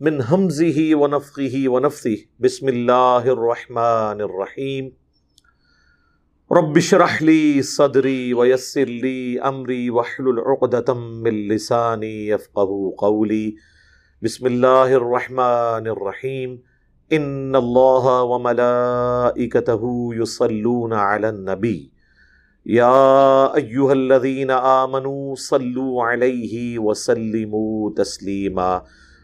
من حمزه ونفخه ونفثه بسم الله الرحمن الرحيم رب اشرح لي صدري ويسر لي امري واحلل عقدة من لساني يفقهوا قولي بسم الله الرحمن الرحيم ان الله وملائكته يصلون على النبي يا ايها الذين امنوا صلوا عليه وسلموا تسليما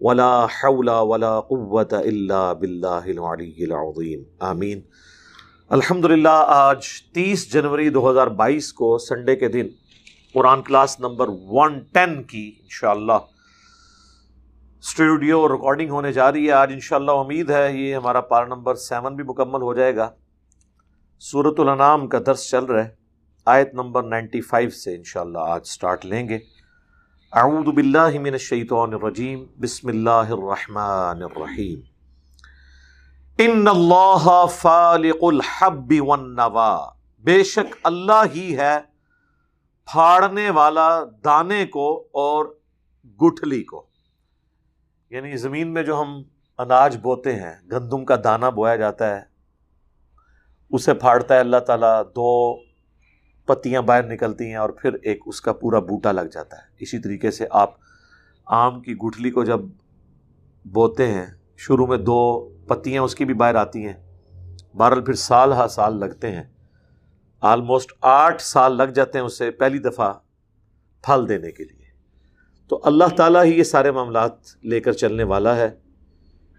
ولا حول ولا قوت الا باللہ العلی العظیم. آمین. الحمد للہ آج تیس جنوری دو ہزار بائیس کو سنڈے کے دن قرآن کلاس نمبر ون ٹین کی انشاءاللہ اسٹوڈیو ریکارڈنگ ہونے جا رہی ہے۔ آج انشاءاللہ امید ہے یہ ہمارا پارا نمبر سیون بھی مکمل ہو جائے گا۔ صورت الانام کا درس چل رہا ہے، آیت نمبر نائنٹی فائیو سے انشاءاللہ آج سٹارٹ لیں گے۔ اعوذ باللہ من الشیطان الرجیم، بسم اللہ الرحمن الرحیم. ان اللہ فالق الحب والنوا. بے شک اللہ ہی ہے پھاڑنے والا دانے کو اور گٹھلی کو. یعنی زمین میں جو ہم اناج بوتے ہیں، گندم کا دانہ بویا جاتا ہے، اسے پھاڑتا ہے اللہ تعالیٰ، دو پتیاں باہر نکلتی ہیں اور پھر ایک اس کا پورا بوٹا لگ جاتا ہے۔ اسی طریقے سے آپ آم کی گٹھلی کو جب بوتے ہیں، شروع میں دو پتیاں اس کی بھی باہر آتی ہیں۔ بہرحال پھر سال ہا سال لگتے ہیں۔ آلموسٹ آٹھ سال لگ جاتے ہیں اسے پہلی دفعہ پھل دینے کے لیے۔ تو اللہ تعالیٰ ہی یہ سارے معاملات لے کر چلنے والا ہے۔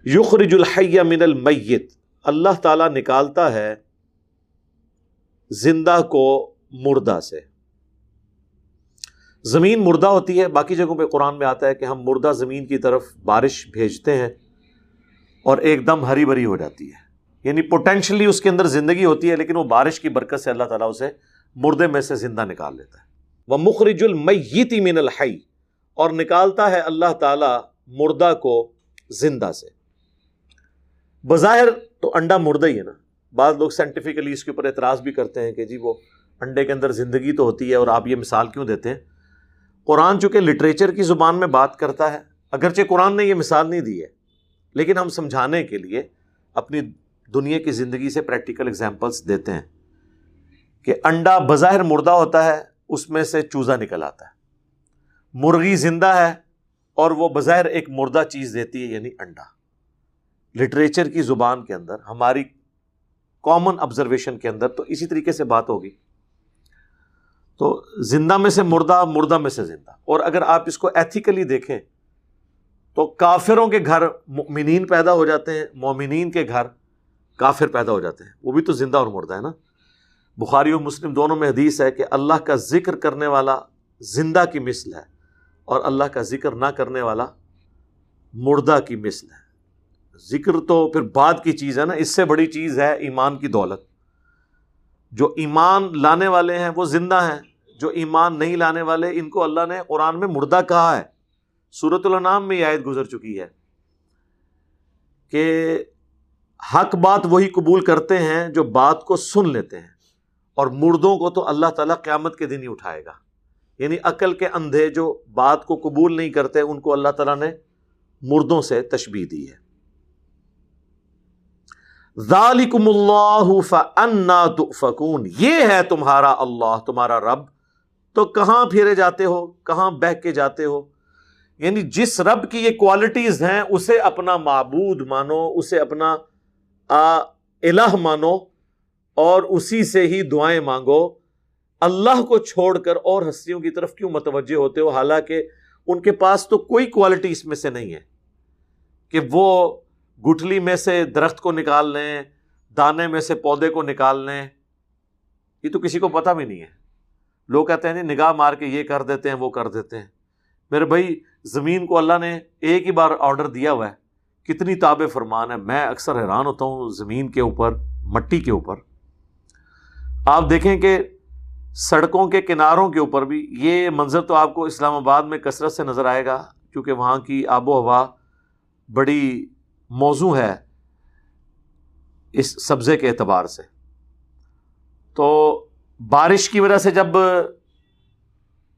یخرج الحیہ من المیت۔ اللہ تعالیٰ نکالتا ہے زندہ کو مردہ سے۔ زمین مردہ ہوتی ہے، باقی جگہوں پہ قرآن میں آتا ہے کہ ہم مردہ زمین کی طرف بارش بھیجتے ہیں اور ایک دم ہری بھری ہو جاتی ہے۔ یعنی پوٹینشلی اس کے اندر زندگی ہوتی ہے، لیکن وہ بارش کی برکت سے اللہ تعالیٰ اسے مردے میں سے زندہ نکال لیتا ہے۔ وہ مخرج المیتی من الحی اور نکالتا ہے اللہ تعالیٰ مردہ کو زندہ سے۔ بظاہر تو انڈا مردہ ہی ہے نا۔ بعض لوگ سائنٹیفکلی اس کے اوپر اعتراض بھی کرتے ہیں کہ جی وہ انڈے کے اندر زندگی تو ہوتی ہے اور آپ یہ مثال کیوں دیتے ہیں؟ قرآن چونکہ لٹریچر کی زبان میں بات کرتا ہے، اگرچہ قرآن نے یہ مثال نہیں دی ہے، لیکن ہم سمجھانے کے لیے اپنی دنیا کی زندگی سے پریکٹیکل اگزامپلس دیتے ہیں کہ انڈا بظاہر مردہ ہوتا ہے، اس میں سے چوزا نکل آتا ہے۔ مرغی زندہ ہے اور وہ بظاہر ایک مردہ چیز دیتی ہے یعنی انڈا۔ لٹریچر کی زبان کے اندر، ہماری کامن آبزرویشن کے اندر تو اسی طریقے سے بات ہوگی۔ تو زندہ میں سے مردہ مردہ میں سے زندہ۔ اور اگر آپ اس کو ایتھیکلی دیکھیں، تو کافروں کے گھر مومنین پیدا ہو جاتے ہیں، مومنین کے گھر کافر پیدا ہو جاتے ہیں۔ وہ بھی تو زندہ اور مردہ ہے نا۔ بخاری و مسلم دونوں میں حدیث ہے کہ اللہ کا ذکر کرنے والا زندہ کی مثل ہے اور اللہ کا ذکر نہ کرنے والا مردہ کی مثل ہے۔ ذکر تو پھر بعد کی چیز ہے نا، اس سے بڑی چیز ہے ایمان کی دولت۔ جو ایمان لانے والے ہیں، وہ زندہ ہیں۔ جو ایمان نہیں لانے والے، ان کو اللہ نے قرآن میں مردہ کہا ہے۔ سورت النام میں یہ آیت گزر چکی ہے کہ حق بات وہی قبول کرتے ہیں جو بات کو سن لیتے ہیں۔ اور مردوں کو تو اللہ تعالیٰ قیامت کے دن ہی اٹھائے گا۔ یعنی عقل کے اندھے جو بات کو قبول نہیں کرتے، ان کو اللہ تعالیٰ نے مردوں سے تشبیح دی ہے۔ ذالکم اللہ فانا تؤفکون۔ یہ ہے تمہارا اللہ، تمہارا رب۔ تو کہاں پھیرے جاتے ہو؟ کہاں بہ کے جاتے ہو؟ یعنی جس رب کی یہ کوالٹیز ہیں، اسے اپنا معبود مانو، اسے اپنا الہ مانو اور اسی سے ہی دعائیں مانگو۔ اللہ کو چھوڑ کر اور ہستیوں کی طرف کیوں متوجہ ہوتے ہو؟ حالانکہ ان کے پاس تو کوئی کوالٹی اس میں سے نہیں ہے کہ وہ گٹھلی میں سے درخت کو نکال لیں، دانے میں سے پودے کو نکال لیں، یہ تو کسی کو پتا بھی نہیں ہے۔ لوگ کہتے ہیں جی نگاہ مار کے یہ کر دیتے ہیں، وہ کر دیتے ہیں۔ میرے بھائی، زمین کو اللہ نے ایک ہی بار آرڈر دیا ہوا ہے۔ کتنی تاب فرمان ہے۔ میں اکثر حیران ہوتا ہوں زمین کے اوپر، مٹی کے اوپر۔ آپ دیکھیں کہ سڑکوں کے کناروں کے اوپر بھی یہ منظر تو آپ کو اسلام آباد میں کثرت سے نظر آئے گا، کیونکہ وہاں کی آب و ہوا بڑی موضوع ہے اس سبزے کے اعتبار سے۔ تو بارش کی وجہ سے جب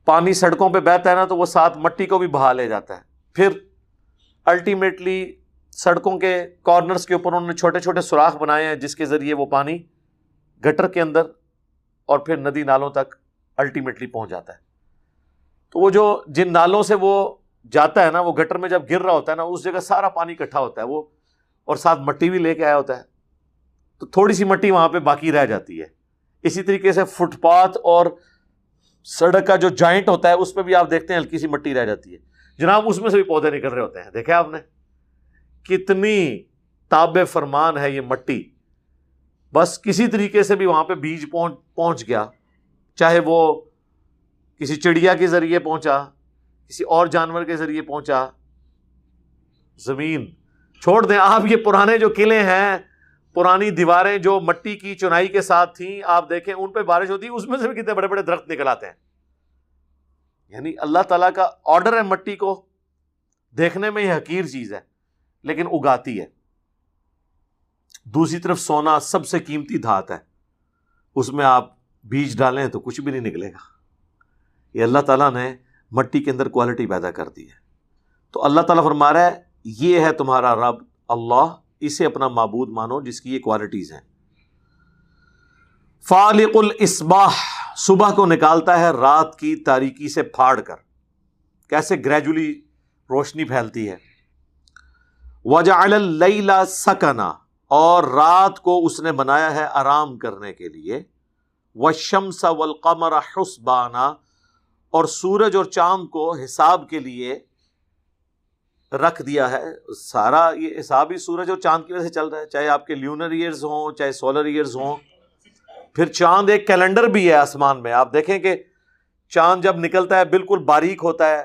پانی سڑکوں پہ بہتا ہے نا تو وہ ساتھ مٹی کو بھی بہا لے جاتا ہے۔ پھر الٹیمیٹلی سڑکوں کے کارنرز کے اوپر انہوں نے چھوٹے چھوٹے سوراخ بنائے ہیں جس کے ذریعے وہ پانی گٹر کے اندر اور پھر ندی نالوں تک الٹیمیٹلی پہنچ جاتا ہے۔ تو وہ جو جن نالوں سے وہ جاتا ہے نا، وہ گٹر میں جب گر رہا ہوتا ہے نا، اس جگہ سارا پانی اکٹھا ہوتا ہے، وہ اور ساتھ مٹی بھی لے کے آیا ہوتا ہے۔ تو تھوڑی سی مٹی وہاں پہ باقی رہ جاتی ہے۔ اسی طریقے سے فٹ پاتھ اور سڑک کا جو جوائنٹ ہوتا ہے، اس پہ بھی آپ دیکھتے ہیں ہلکی سی مٹی رہ جاتی ہے۔ جناب، اس میں سے بھی پودے نکل رہے ہوتے ہیں۔ دیکھے آپ نے؟ کتنی تاب فرمان ہے یہ مٹی۔ بس کسی طریقے سے بھی وہاں پہ بیج پہنچ پہنچ گیا۔ چاہے وہ کسی چڑیا کے ذریعے پہنچا، کسی اور جانور کے ذریعے پہنچا۔ زمین، چھوڑ دیں، آپ یہ پرانے جو قلعے ہیں پرانی دیواریں جو مٹی کی چنائی کے ساتھ تھیں، آپ دیکھیں، ان پہ بارش ہوتی، اس میں سے بھی کتنے بڑے بڑے درخت نکل آتے ہیں۔ یعنی اللہ تعالیٰ کا آرڈر ہے مٹی کو۔ دیکھنے میں یہ حقیر چیز ہے، لیکن اگاتی ہے۔ دوسری طرف سونا سب سے قیمتی دھات ہے۔ اس میں آپ بیج ڈالیں تو کچھ بھی نہیں نکلے گا۔ یہ اللہ تعالیٰ نے مٹی کے اندر کوالٹی پیدا کر دی ہے۔ تو اللہ تعالیٰ فرما رہا ہے، یہ ہے تمہارا رب اللہ۔ اسے اپنا معبود مانو جس کی یہ کوالٹیز ہیں۔ فالق الاسباح صبح کو نکالتا ہے، رات کی تاریکی سے پھاڑ کر۔ کیسے گریجولی روشنی پھیلتی ہے۔ وجہ سکنا، اور رات کو اس نے بنایا ہے آرام کرنے کے لیے۔ و والقمر حسبانہ اور سورج اور چاند کو حساب کے لیے۔ رکھ دیا ہے، سارا یہ حساب ہی سورج اور چاند کی وجہ سے چل رہا ہے۔ چاہے آپ کے لیونر ایئرز ہوں، چاہے سولر ایئرز ہوں، پھر چاند ایک کیلنڈر بھی ہے آسمان میں۔ آپ دیکھیں کہ چاند جب نکلتا ہے، بالکل باریک ہوتا ہے،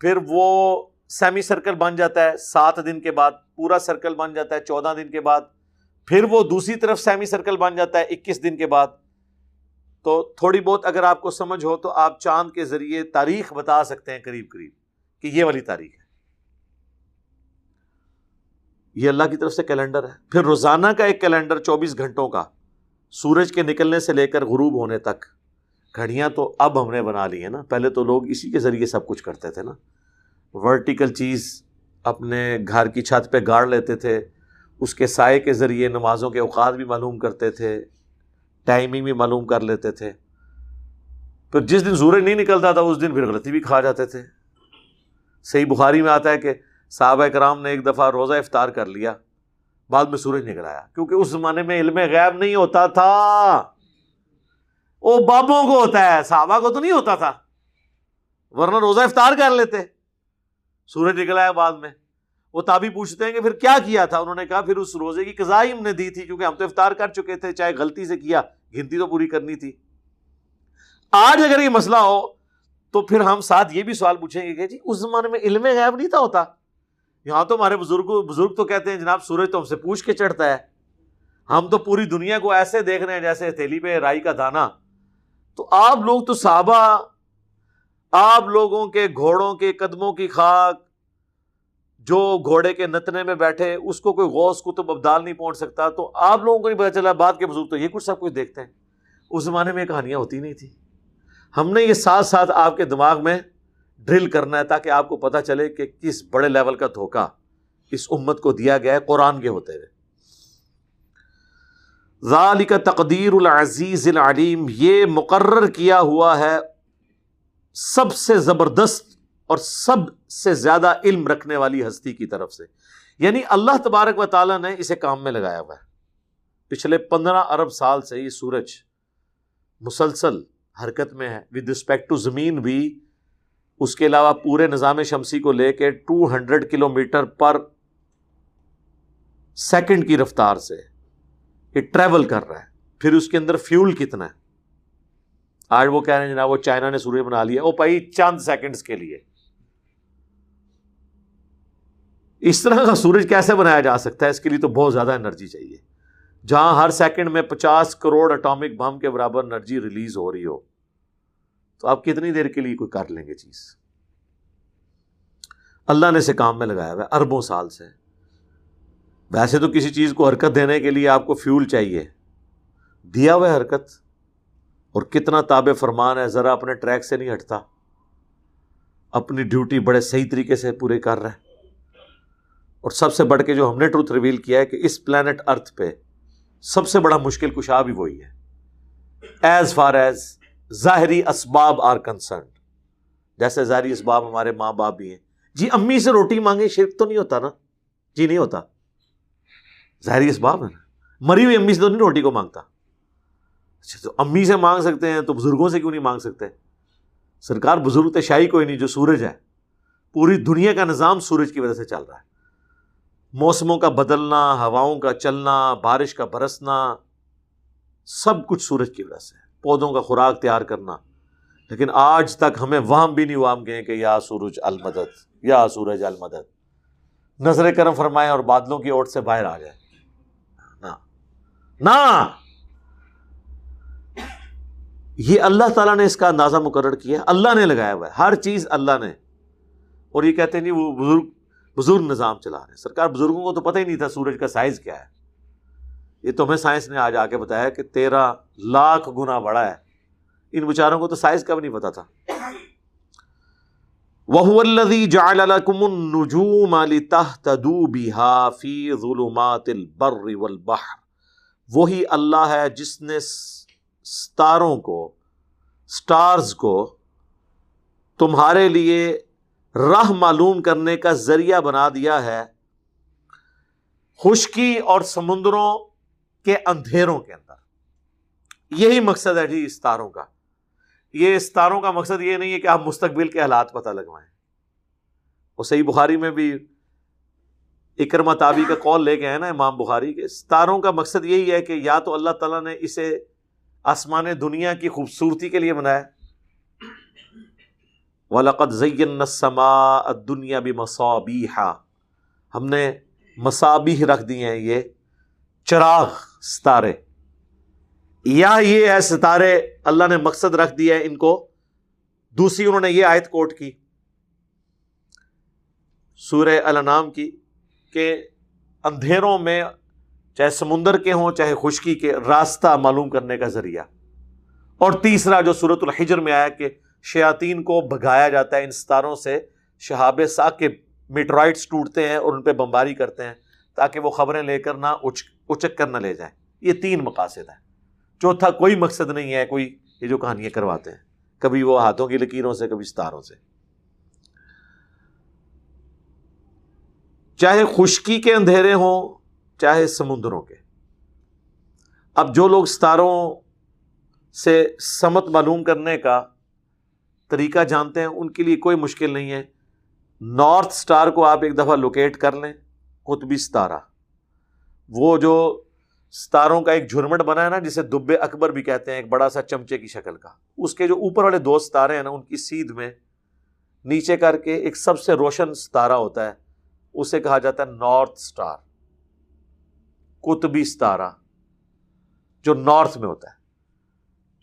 پھر وہ سیمی سرکل بن جاتا ہے، سات دن کے بعد پورا سرکل بن جاتا ہے، چودہ دن کے بعد۔ پھر وہ دوسری طرف سیمی سرکل بن جاتا ہے، اکیس دن کے بعد۔ تو تھوڑی بہت اگر آپ کو سمجھ ہو تو آپ چاند کے ذریعے تاریخ بتا سکتے ہیں قریب قریب کہ یہ والی تاریخ ہے۔ یہ اللہ کی طرف سے کیلنڈر ہے۔ پھر روزانہ کا ایک کیلنڈر چوبیس گھنٹوں کا، سورج کے نکلنے سے لے کر غروب ہونے تک۔ گھڑیاں تو اب ہم نے بنا لی ہیں نا۔ پہلے تو لوگ اسی کے ذریعے سب کچھ کرتے تھے نا۔ ورٹیکل چیز اپنے گھر کی چھت پہ گاڑ لیتے تھے۔ اس کے سائے کے ذریعے نمازوں کے اوقات بھی معلوم کرتے تھے۔ ٹائمنگ بھی معلوم کر لیتے تھے۔ پھر جس دن سورج نہیں نکلتا تھا، اس دن پھر غلطی بھی کھا جاتے تھے۔ صحیح بخاری میں آتا ہے کہ صحابہ کرام نے ایک دفعہ روزہ افطار کر لیا، بعد میں سورج نکل آیا، کیونکہ اس زمانے میں علم غیب نہیں ہوتا تھا۔ وہ بابوں کو ہوتا ہے، صحابہ کو تو نہیں ہوتا تھا، ورنہ روزہ افطار کر لیتے۔ سورج نکل آیا بعد میں۔ وہ تابی پوچھتے ہیں کہ پھر کیا کیا تھا؟ انہوں نے کہا، پھر اس روزے کی قزائی ہم نے دی تھی، کیونکہ ہم تو افطار کر چکے تھے، چاہے غلطی سے کیا، گنتی تو پوری کرنی تھی۔ آج اگر یہ مسئلہ ہو، تو پھر ہم ساتھ یہ بھی سوال پوچھیں گے کہ جی اس زمانے میں علم غیب نہیں تھا ہوتا۔ یہاں تو ہمارے بزرگ بزرگ تو کہتے ہیں، جناب، سورج تو ہم سے پوچھ کے چڑھتا ہے۔ ہم تو پوری دنیا کو ایسے دیکھ رہے ہیں جیسے تھیلی پہ رائی کا دانا۔ تو آپ لوگ تو صحابہ، آپ لوگوں کے گھوڑوں کے قدموں کی خاک، جو گھوڑے کے نتنے میں بیٹھے، اس کو کوئی غوث کتب ابدال نہیں پہنچ سکتا۔ تو آپ لوگوں کو نہیں پتا چلا بات کے بزرگ تو یہ کچھ سب کچھ دیکھتے ہیں۔ اس زمانے میں کہانیاں ہوتی نہیں تھی ہم نے یہ ساتھ ساتھ آپ کے دماغ میں ڈرل کرنا ہے تاکہ آپ کو پتا چلے کہ کس بڑے لیول کا دھوکہ اس امت کو دیا گیا ہے، قرآن کے ہوتے ہوئے۔ ذالک تقدیر العزیز العلیم، یہ مقرر کیا ہوا ہے سب سے زبردست اور سب سے زیادہ علم رکھنے والی ہستی کی طرف سے۔ یعنی اللہ تبارک و تعالیٰ نے اسے کام میں لگایا ہوا ہے۔ پچھلے پندرہ ارب سال سے یہ سورج مسلسل حرکت میں ہے۔ ود رسپیکٹ ٹو زمین بھی اس کے علاوہ پورے نظام شمسی کو لے کے two hundred kilometre per second کی رفتار سے یہ ٹریول کر رہا ہے۔ پھر اس کے اندر فیول کتنا ہے؟ آج وہ کہہ رہے ہیں جناب وہ چائنا نے سورج بنا لیا۔ وہ پائی چند سیکنڈز کے لیے۔ اس طرح کا سورج کیسے بنایا جا سکتا ہے؟ اس کے لیے تو بہت زیادہ انرجی چاہیے۔ جہاں ہر سیکنڈ میں پچاس کروڑ اٹامک بم کے برابر انرجی ریلیز ہو رہی ہو۔ تو آپ کتنی دیر کے لیے کوئی کر لیں گے چیز؟ اللہ نے اسے کام میں لگایا ہوا ہے، اربوں سال سے۔ ویسے تو کسی چیز کو حرکت دینے کے لیے آپ کو فیول چاہیے۔ دیا ہوا ہے حرکت۔ اور کتنا تاب فرمان ہے، ذرا اپنے ٹریک سے نہیں ہٹتا۔ اپنی ڈیوٹی بڑے صحیح طریقے سے پورے کر رہے ہیں اور سب سے بڑھ کے جو ہم نے ٹروتھ ریویل کیا ہے کہ اس پلانٹ ارتھ پہ سب سے بڑا مشکل کشا بھی وہی ہے۔ ایز فار ایز ظاہری اسباب آر کنسرنڈ جیسے ظاہری اسباب ہمارے ماں باپ بھی ہیں۔ جی امی سے روٹی مانگے شرک تو نہیں ہوتا نا؟ جی نہیں ہوتا۔ ظاہری اسباب ہے نا۔ مری ہوئی امی سے تو نہیں روٹی کو مانگتا۔ اچھا تو امی سے مانگ سکتے ہیں تو بزرگوں سے کیوں نہیں مانگ سکتے؟ سرکار بزرگ تو شاہی کوئی نہیں جو سورج ہے۔ پوری دنیا کا نظام سورج کی وجہ سے چل رہا ہے۔ موسموں کا بدلنا، ہواؤں کا چلنا، بارش کا برسنا، سب کچھ سورج کی وجہ سے ہے۔ پودوں کا خوراک تیار کرنا۔ لیکن آج تک ہمیں وہاں بھی نہیں وام گئے کہ یا سورج المدد، یا سورج المدد۔ نظر کرم فرمائے اور بادلوں کی اوٹ سے باہر آ جائے نہ یہ اللہ تعالیٰ نے اس کا اندازہ مقرر کیا اللہ نے لگایا ہوا ہے، ہر چیز اللہ نے۔ اور یہ کہتے ہیں جی وہ بزرگ بزرگ نظام چلا رہے ہیں۔ سرکار بزرگوں کو تو پتہ ہی نہیں تھا سورج کا سائز کیا ہے۔ یہ تو ہمیں سائنس نے آج آ کے بتایا کہ تیرہ لاکھ گنا بڑا ہے۔ ان بچاروں کو تو سائز کا بھی نہیں پتا تھا۔ وہ الذي جعل لكم النجوم لتهتدوا بها في ظلمات البر والبحر۔ وہی اللہ ہے جس نے ستاروں کو، سٹارز کو تمہارے لیے راہ معلوم کرنے کا ذریعہ بنا دیا ہے۔ خشکی اور سمندروں کے اندھیروں کے اندر۔ یہی مقصد ہے جی ستاروں کا۔ یہ ستاروں کا مقصد یہ نہیں ہے کہ آپ مستقبل کے حالات پتہ لگوائیں۔ اور صحیح بخاری میں بھی اکرما تابی کا کال لے کے آئے نا امام بخاری کے ستاروں کا مقصد یہی ہے کہ یا تو اللہ تعالیٰ نے اسے آسمان دنیا کی خوبصورتی کے لیے بنایا۔ ولاقت زین سما دنیا بھی مسابی ہم نے مسابی رکھ دی ہیں یہ چراغ۔ ستارے۔ یا یہ ہے ستارے، اللہ نے مقصد رکھ دیا ہے ان کو۔ دوسری انہوں نے یہ آیت کوٹ کی، سورہ النام کی، کہ اندھیروں میں چاہے سمندر کے ہوں، چاہے خشکی کے راستہ معلوم کرنے کا ذریعہ۔ اور تیسرا جو صورت الحجر میں آیا کہ شیاطین کو بھگایا جاتا ہے، ان ستاروں سے شہاب ساک کے میٹرائٹس ٹوٹتے ہیں اور ان پہ بمباری کرتے ہیں تاکہ وہ خبریں لے کر نہ اچک کر نہ لے جائیں۔ یہ تین مقاصد ہیں۔ چوتھا کوئی مقصد نہیں ہے، کوئی یہ جو کہانیاں کرواتے ہیں۔ کبھی وہ ہاتھوں کی لکیروں سے، کبھی ستاروں سے۔ چاہے خشکی کے اندھیرے ہوں، چاہے سمندروں کے۔ اب جو لوگ ستاروں سے سمت معلوم کرنے کا طریقہ جانتے ہیں، ان کے لیے کوئی مشکل نہیں ہے۔ نارتھ سٹار کو آپ ایک دفعہ لوکیٹ کر لیں قطبی ستارہ۔ وہ جو ستاروں کا ایک جھرمٹ بنا ہے نا، جسے دبے اکبر بھی کہتے ہیں، ایک بڑا سا چمچے کی شکل کا۔ اس کے جو اوپر والے دو ستارے ہیں نا، ان کی سیدھ میں نیچے کر کے ایک سب سے روشن ستارہ ہوتا ہے۔ اسے کہا جاتا ہے نارتھ اسٹار کتبی ستارہ جو نارتھ میں ہوتا ہے۔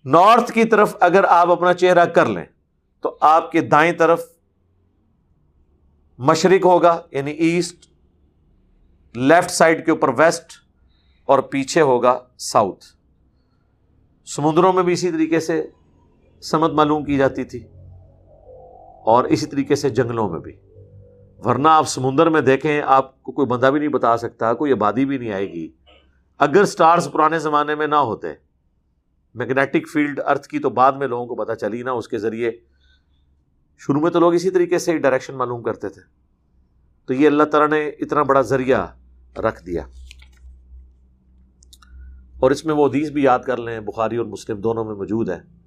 نارتھ کی طرف اگر آپ اپنا چہرہ کر لیں، تو آپ کے دائیں طرف مشرق ہوگا یعنی ایسٹ لیفٹ سائڈ کے اوپر ویسٹ اور پیچھے ہوگا ساؤتھ۔ سمندروں میں بھی اسی طریقے سے سمت معلوم کی جاتی تھی اور اسی طریقے سے جنگلوں میں بھی۔ ورنہ آپ سمندر میں دیکھیں، آپ کو کوئی بندہ بھی نہیں بتا سکتا، کوئی آبادی بھی نہیں آئے گی۔ اگر سٹارز پرانے زمانے میں نہ ہوتے، میگنیٹک فیلڈ ارتھ کی تو بعد میں لوگوں کو پتا چلی نا، اس کے ذریعے۔ شروع میں تو لوگ اسی طریقے سے ڈائریکشن معلوم کرتے تھے۔ تو یہ اللہ تعالیٰ نے اتنا بڑا ذریعہ رکھ دیا۔ اور اس میں وہ حدیث بھی یاد کر لیں، بخاری اور مسلم دونوں میں موجود ہے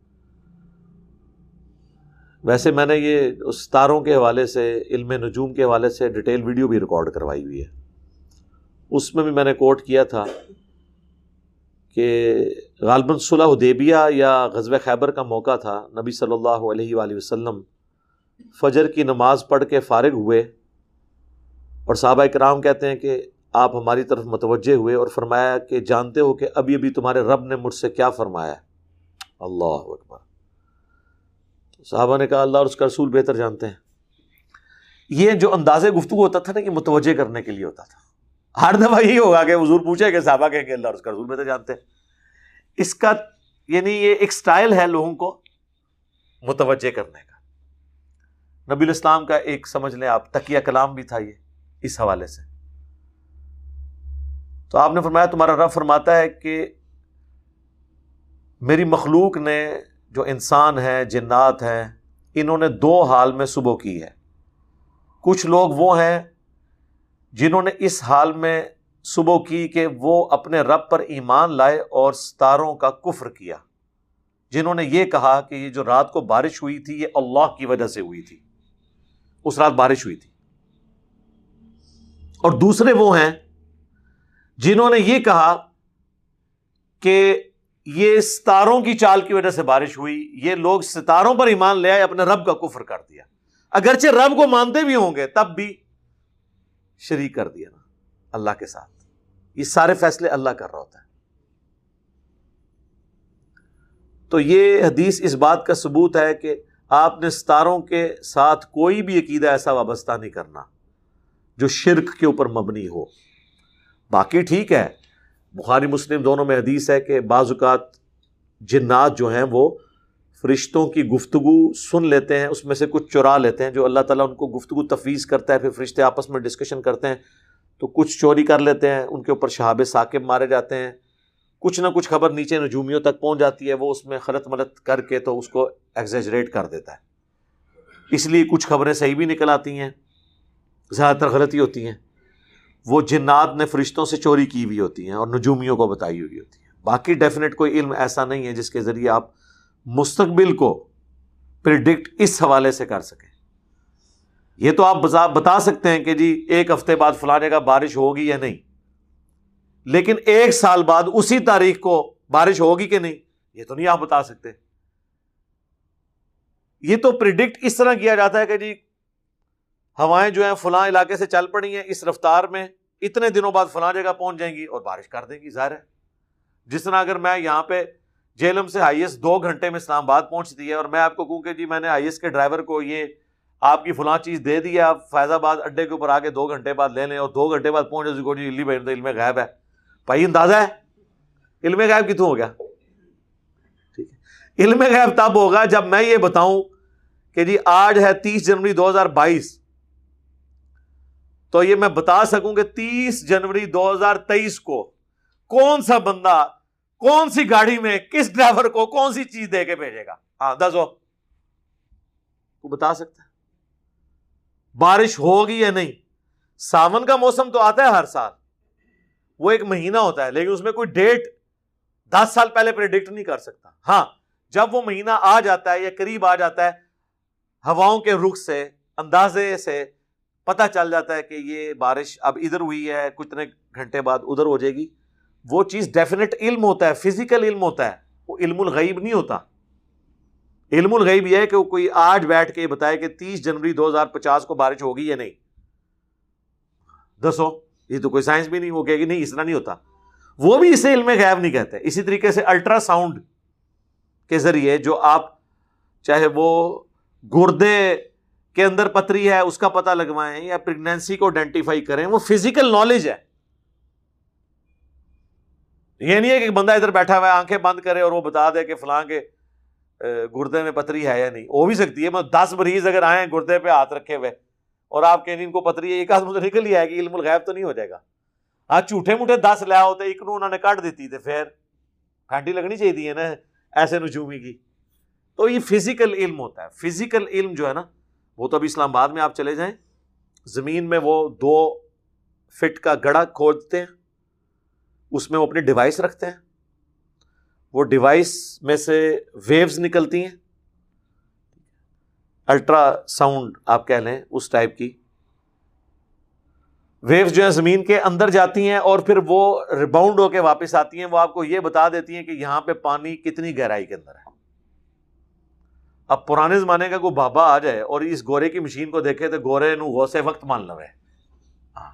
ویسے میں نے یہ ستاروں کے حوالے سے، علم نجوم کے حوالے سے ڈیٹیل ویڈیو بھی ریکارڈ کروائی ہوئی ہے۔ اس میں بھی میں نے کوٹ کیا تھا کہ غالباً صلح دیبیہ یا غزب خیبر کا موقع تھا۔ نبی صلی اللہ علیہ وآلہ وسلم فجر کی نماز پڑھ کے فارغ ہوئے اور صحابہ کرام کہتے ہیں کہ آپ ہماری طرف متوجہ ہوئے اور فرمایا کہ جانتے ہو کہ ابھی ابھی تمہارے رب نے مجھ سے کیا فرمایا اللہ اکبر۔ صحابہ نے کہا، اللہ اور اس کا رسول بہتر جانتے ہیں۔ یہ جو انداز گفتگو ہوتا تھا نا کہ متوجہ کرنے کے لیے ہوتا تھا۔ ہر دفعہ یہی ہوگا کہ حضور پوچھے کہ صحابہ کہیں کہ اللہ اور اس کا رسول بہتر جانتے ہیں۔ اس کا یعنی یہ ایک سٹائل ہے لوگوں کو متوجہ کرنے کا۔ نبی الاسلام کا ایک، سمجھ لیں آپ تکیہ کلام بھی تھا یہ اس حوالے سے۔ تو آپ نے فرمایا تمہارا رب فرماتا ہے کہ میری مخلوق نے جو انسان ہیں، جنات ہیں، انہوں نے دو حال میں صبح کی ہے۔ کچھ لوگ وہ ہیں جنہوں نے اس حال میں صبح کی کہ وہ اپنے رب پر ایمان لائے اور ستاروں کا کفر کیا۔ جنہوں نے یہ کہا کہ یہ جو رات کو بارش ہوئی تھی، یہ اللہ کی وجہ سے ہوئی تھی۔ اس رات بارش ہوئی تھی۔ اور دوسرے وہ ہیں جنہوں نے یہ کہا کہ یہ ستاروں کی چال کی وجہ سے بارش ہوئی، یہ لوگ ستاروں پر ایمان لے آئے، اپنے رب کا کفر کر دیا۔ اگرچہ رب کو مانتے بھی ہوں گے، تب بھی شریک کر دیا نا۔ اللہ کے ساتھ۔ یہ سارے فیصلے اللہ کر رہا ہوتا ہے۔ تو یہ حدیث اس بات کا ثبوت ہے کہ آپ نے ستاروں کے ساتھ کوئی بھی عقیدہ ایسا وابستہ نہیں کرنا جو شرک کے اوپر مبنی ہو۔ باقی ٹھیک ہے بخاری مسلم دونوں میں حدیث ہے کہ بعض اوقات جنات جو ہیں وہ فرشتوں کی گفتگو سن لیتے ہیں، اس میں سے کچھ چرا لیتے ہیں جو اللہ تعالیٰ ان کو گفتگو تفویض کرتا ہے، پھر فرشتے آپس میں ڈسکشن کرتے ہیں، تو کچھ چوری کر لیتے ہیں، ان کے اوپر شہاب ثاقب مارے جاتے ہیں۔ کچھ نہ کچھ خبر نیچے نجومیوں تک پہنچ جاتی ہے، وہ اس میں خلط ملت کر کے تو اس کو ایگزیجریٹ کر دیتا ہے۔ اس لیے کچھ خبریں صحیح بھی نکل آتی ہیں، زیادہ تر غلطی ہوتی ہیں۔ وہ جنات نے فرشتوں سے چوری کی ہوئی ہوتی ہیں اور نجومیوں کو بتائی ہوئی ہوتی ہیں۔ باقی ڈیفینیٹ کوئی علم ایسا نہیں ہے جس کے ذریعے آپ مستقبل کو پرڈکٹ اس حوالے سے کر سکیں۔ یہ تو آپ بتا سکتے ہیں کہ جی ایک ہفتے بعد فلانے کا بارش ہوگی یا نہیں۔ لیکن ایک سال بعد اسی تاریخ کو بارش ہوگی کہ نہیں، یہ تو نہیں آپ بتا سکتے۔ یہ تو پرڈکٹ اس طرح کیا جاتا ہے کہ جی ہوائیں جو ہیں فلاں علاقے سے چل پڑی ہیں، اس رفتار میں اتنے دنوں بعد فلاں جگہ پہنچ جائیں گی اور بارش کر دیں گی، ظاہر ہے۔ جس طرح اگر میں یہاں پہ جیلم سے آئی ایس دو گھنٹے میں اسلام آباد پہنچتی ہے اور میں آپ کو کہوں کہ جی میں نے آئی ایس کے ڈرائیور کو یہ آپ کی فلاں چیز دے دی ہے، آپ فیض آباد اڈے کے اوپر آ کے دو گھنٹے بعد لے لیں اور دو گھنٹے بعد پہنچے کو جی علی بھائی علم غائب ہے۔ بھائی اندازہ ہے، علم غائب کتوں ہو گیا؟ ٹھیک ہے۔ علم غائب تب ہوگا جب میں یہ بتاؤں کہ جی آج ہے تیس جنوری دو ہزار بائیس۔ تو یہ میں بتا سکوں کہ تیس جنوری دو ہزار تیئیس کو کون سا بندہ کون سی گاڑی میں کس ڈرائیور کو کون سی چیز دے کے بھیجے گا؟ ہاں دس ہو تو بتا سکتا ہے۔ بارش ہوگی یا نہیں؟ ساون کا موسم تو آتا ہے ہر سال۔ وہ ایک مہینہ ہوتا ہے، لیکن اس میں کوئی ڈیٹ دس سال پہلے پرڈکٹ نہیں کر سکتا۔ ہاں جب وہ مہینہ آ جاتا ہے یا قریب آ جاتا ہے، ہواؤں کے رخ سے، اندازے سے پتہ چل جاتا ہے کہ یہ بارش اب ادھر ہوئی ہے، کچھ گھنٹے بعد ادھر ہو جائے گی۔ وہ چیز ڈیفینیٹ علم ہوتا ہے فزیکل علم ہوتا ہے۔ وہ علم الغیب نہیں ہوتا۔ علم الغیب یہ ہے کہ وہ کوئی آج بیٹھ کے بتائے کہ تیس جنوری دو ہزار پچاس کو بارش ہوگی یا نہیں۔ دسو، یہ تو کوئی سائنس بھی نہیں، وہ کہ نہیں، اس طرح نہیں ہوتا۔ وہ بھی اسے علم غیب نہیں کہتے۔ اسی طریقے سے الٹرا ساؤنڈ کے ذریعے جو آپ چاہے وہ گردے کے اندر پتری ہے، اس کا پتہ لگوائیں یا پریگنینسی کو آئیڈینٹیفائی کریں، وہ فزیکل نالج ہے۔ یہ نہیں ہے کہ بندہ ادھر بیٹھا ہوا ہے، آنکھیں بند کرے اور وہ بتا دے کہ فلاں کے گردے میں پتری ہے یا نہیں۔ ہو بھی سکتی ہے مطلب دس مریض اگر آئے گردے پہ ہاتھ رکھے ہوئے اور آپ کہیں ان کو پتری ہے ایک آدھ مجھے نکل ہی آئے گی، علم الغیب تو نہیں ہو جائے گا۔ آج جھوٹے موٹے دس لیا ہوتے ایک نو انہوں نے کاٹ دیتی تھے پھر پھینٹی لگنی چاہیے نا ایسے نجومی کی۔ تو یہ فزیکل علم ہوتا ہے۔ فزیکل علم جو ہے نا وہ تو ابھی اسلام آباد میں آپ چلے جائیں۔ زمین میں وہ دو فٹ کا گڑا کھودتے ہیں۔ اس میں وہ اپنی ڈیوائس رکھتے ہیں۔ وہ ڈیوائس میں سے ویوز نکلتی ہیں۔ الٹرا ساؤنڈ آپ کہہ لیں اس ٹائپ کی۔ ویوز جو ہے زمین کے اندر جاتی ہیں اور پھر وہ ریباؤنڈ ہو کے واپس آتی ہیں۔ وہ آپ کو یہ بتا دیتی ہیں کہ یہاں پہ پانی کتنی گہرائی کے اندر ہے۔ اب پرانے زمانے کا کوئی بابا آ جائے اور اس گورے کی مشین کو دیکھے تو گورے نو غوثے وقت مان لو ہاں۔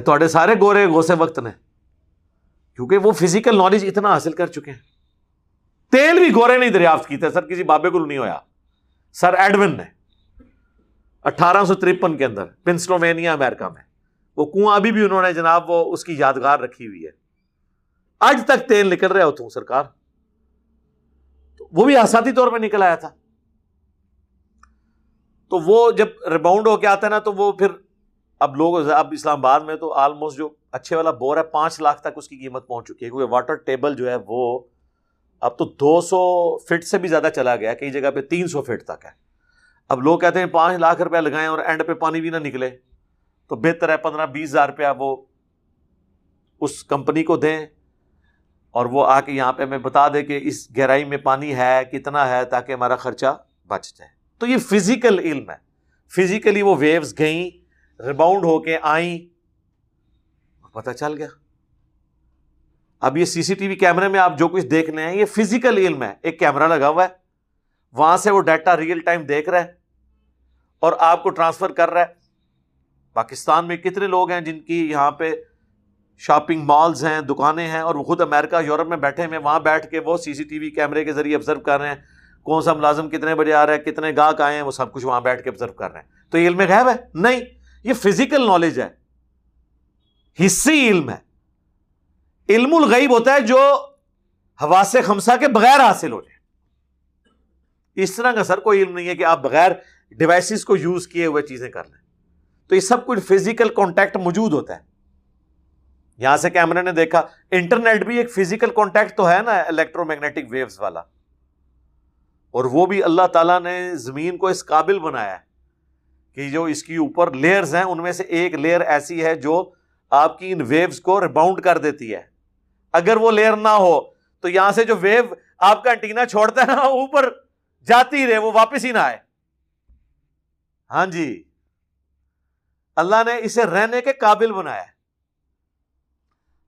تھوڑے سارے گورے غوثے وقت نے۔ کیونکہ وہ فزیکل نالج اتنا حاصل کر چکے ہیں۔ تیل بھی گورے نہیں دریافت کیتے سر، کسی بابے کو نہیں ہوا سر ایڈون نے۔ اٹھارہ سو ترپن کے اندر پنسلومینیا امیرکا میں۔ وہ کنواں ابھی بھی انہوں نے جناب وہ اس کی یادگار رکھی ہوئی ہے۔ آج تک تیل نکل رہا ہوتا ہوں سرکار۔ وہ بھی آساتی طور پہ نکل آیا تھا۔ تو وہ جب ریباؤنڈ ہو کے آتا ہے نا تو وہ پھر اب لوگ اب اسلام آباد میں تو آلموسٹ جو اچھے والا بور ہے، پانچ لاکھ تک اس کی قیمت پہنچ چکی ہے۔ کیونکہ واٹر ٹیبل جو ہے وہ اب تو دو سو فٹ سے بھی زیادہ چلا گیا کئی جگہ پہ تین سو فٹ تک ہے۔ اب لوگ کہتے ہیں پانچ لاکھ روپیہ لگائیں اور اینڈ پہ پانی بھی نہ نکلے۔ تو بہتر ہے، پندرہ بیس ہزار روپیہ وہ اس کمپنی کو دیں۔ اور وہ آ کے یہاں پہ ہمیں بتا دے کہ اس گہرائی میں پانی ہے، کتنا ہے تاکہ ہمارا خرچہ بچ جائے۔ تو یہ فزیکل علم ہے۔ فزیکلی وہ ویوز گئیں ریباؤنڈ ہو کے آئیں۔ پتہ چل گیا۔ اب یہ سی سی ٹی وی کیمرے میں آپ جو کچھ دیکھ رہے ہیں، یہ فزیکل علم ہے۔ ایک کیمرہ لگا ہوا ہے۔ وہاں سے وہ ڈیٹا ریئل ٹائم دیکھ رہا ہے۔ اور آپ کو ٹرانسفر کر رہا ہے۔ پاکستان میں کتنے لوگ ہیں جن کی یہاں پہ شاپنگ مالز ہیں، دکانیں ہیں اور وہ خود امریکہ، یورپ میں بیٹھے ہوئے وہاں بیٹھ کے وہ سی سی ٹی وی کیمرے کے ذریعے آبزرو کر رہے ہیں۔ کون سا ملازم کتنے بجے آ رہا ہے، کتنے گاہک آئے ہیں، وہ سب کچھ وہاں بیٹھ کے آبزرو کر رہے ہیں۔ تو یہ علم غیب ہے؟ نہیں، یہ فزیکل نالج ہے۔ حصی علم ہے۔ علم الغیب ہوتا ہے جو ہوا سے کے بغیر حاصل ہو جائے۔ اس طرح کا سر کوئی علم نہیں ہے کہ آپ بغیر ڈیوائسز کو یوز کیے ہوئے چیزیں کر لیں۔ تو یہ سب کچھ فزیکل کانٹیکٹ موجود ہوتا ہے۔ یہاں سے کیمرے نے دیکھا، انٹرنیٹ بھی ایک فزیکل کانٹیکٹ تو ہے نا الیکٹرو میگنیٹک ویوز والا۔ اور وہ بھی اللہ تعالیٰ نے زمین کو اس قابل بنایا ہے کہ جو اس کی اوپر لیئرز ہیں، ان میں سے ایک لیئر ایسی ہے جو آپ کی ان ویوز کو ریباؤنڈ کر دیتی ہے۔ اگر وہ لیئر نہ ہو، تو یہاں سے جو ویو آپ کا انٹینا چھوڑتا ہے نا اوپر جاتی رہے، وہ واپس ہی نہ آئے۔ ہاں جی۔ اللہ نے اسے رہنے کے قابل بنایا ہے۔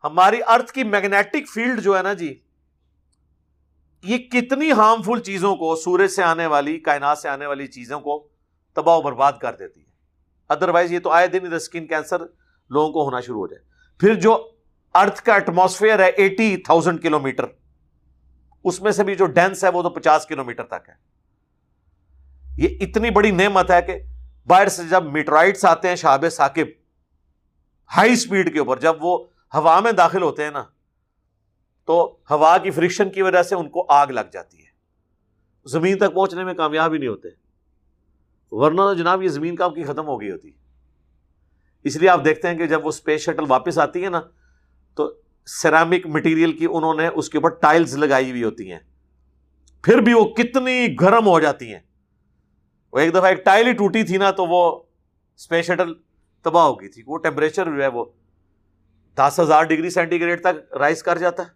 ہماری ارتھ کی میگنیٹک فیلڈ جو ہے نا جی یہ کتنی ہارمفل چیزوں کو، سورج سے آنے والی، کائنات سے آنے والی چیزوں کو تباہ و برباد کر دیتی ہے۔ ادر وائز یہ تو آئے دن اسکن کینسر لوگوں کو ہونا شروع ہو جائے۔ پھر جو ارتھ کا ایٹماسفیئر ہے ایٹی تھاؤزینڈ کلو میٹر اس میں سے بھی جو ڈینس ہے وہ تو پچاس کلو میٹر تک ہے۔ یہ اتنی بڑی نعمت ہے کہ باہر سے جب میٹرائٹس آتے ہیں شہاب ثاقب ہائی اسپیڈ کے اوپر، جب وہ ہوا میں داخل ہوتے ہیں نا، تو ہوا کی فرکشن کی وجہ سے ان کو آگ لگ جاتی ہے۔ زمین تک پہنچنے میں کامیاب ہی نہیں ہوتے۔ ورنہ تو جناب یہ زمین کا کی ختم ہو گئی ہوتی۔ اس لیے آپ دیکھتے ہیں کہ جب وہ اسپیس شٹل واپس آتی ہے نا، تو سیرامک مٹیریل کی انہوں نے اس کے اوپر ٹائلز لگائی ہوئی ہوتی ہیں۔ پھر بھی وہ کتنی گرم ہو جاتی ہیں۔ وہ ایک دفعہ ایک ٹائل ہی ٹوٹی تھی نا، تو وہ اسپیس شٹل تباہ ہو گئی تھی۔ وہ ٹیمپریچر جو ہے وہ دس ہزار ڈگری سینٹی گریڈ تک رائز کر جاتا ہے۔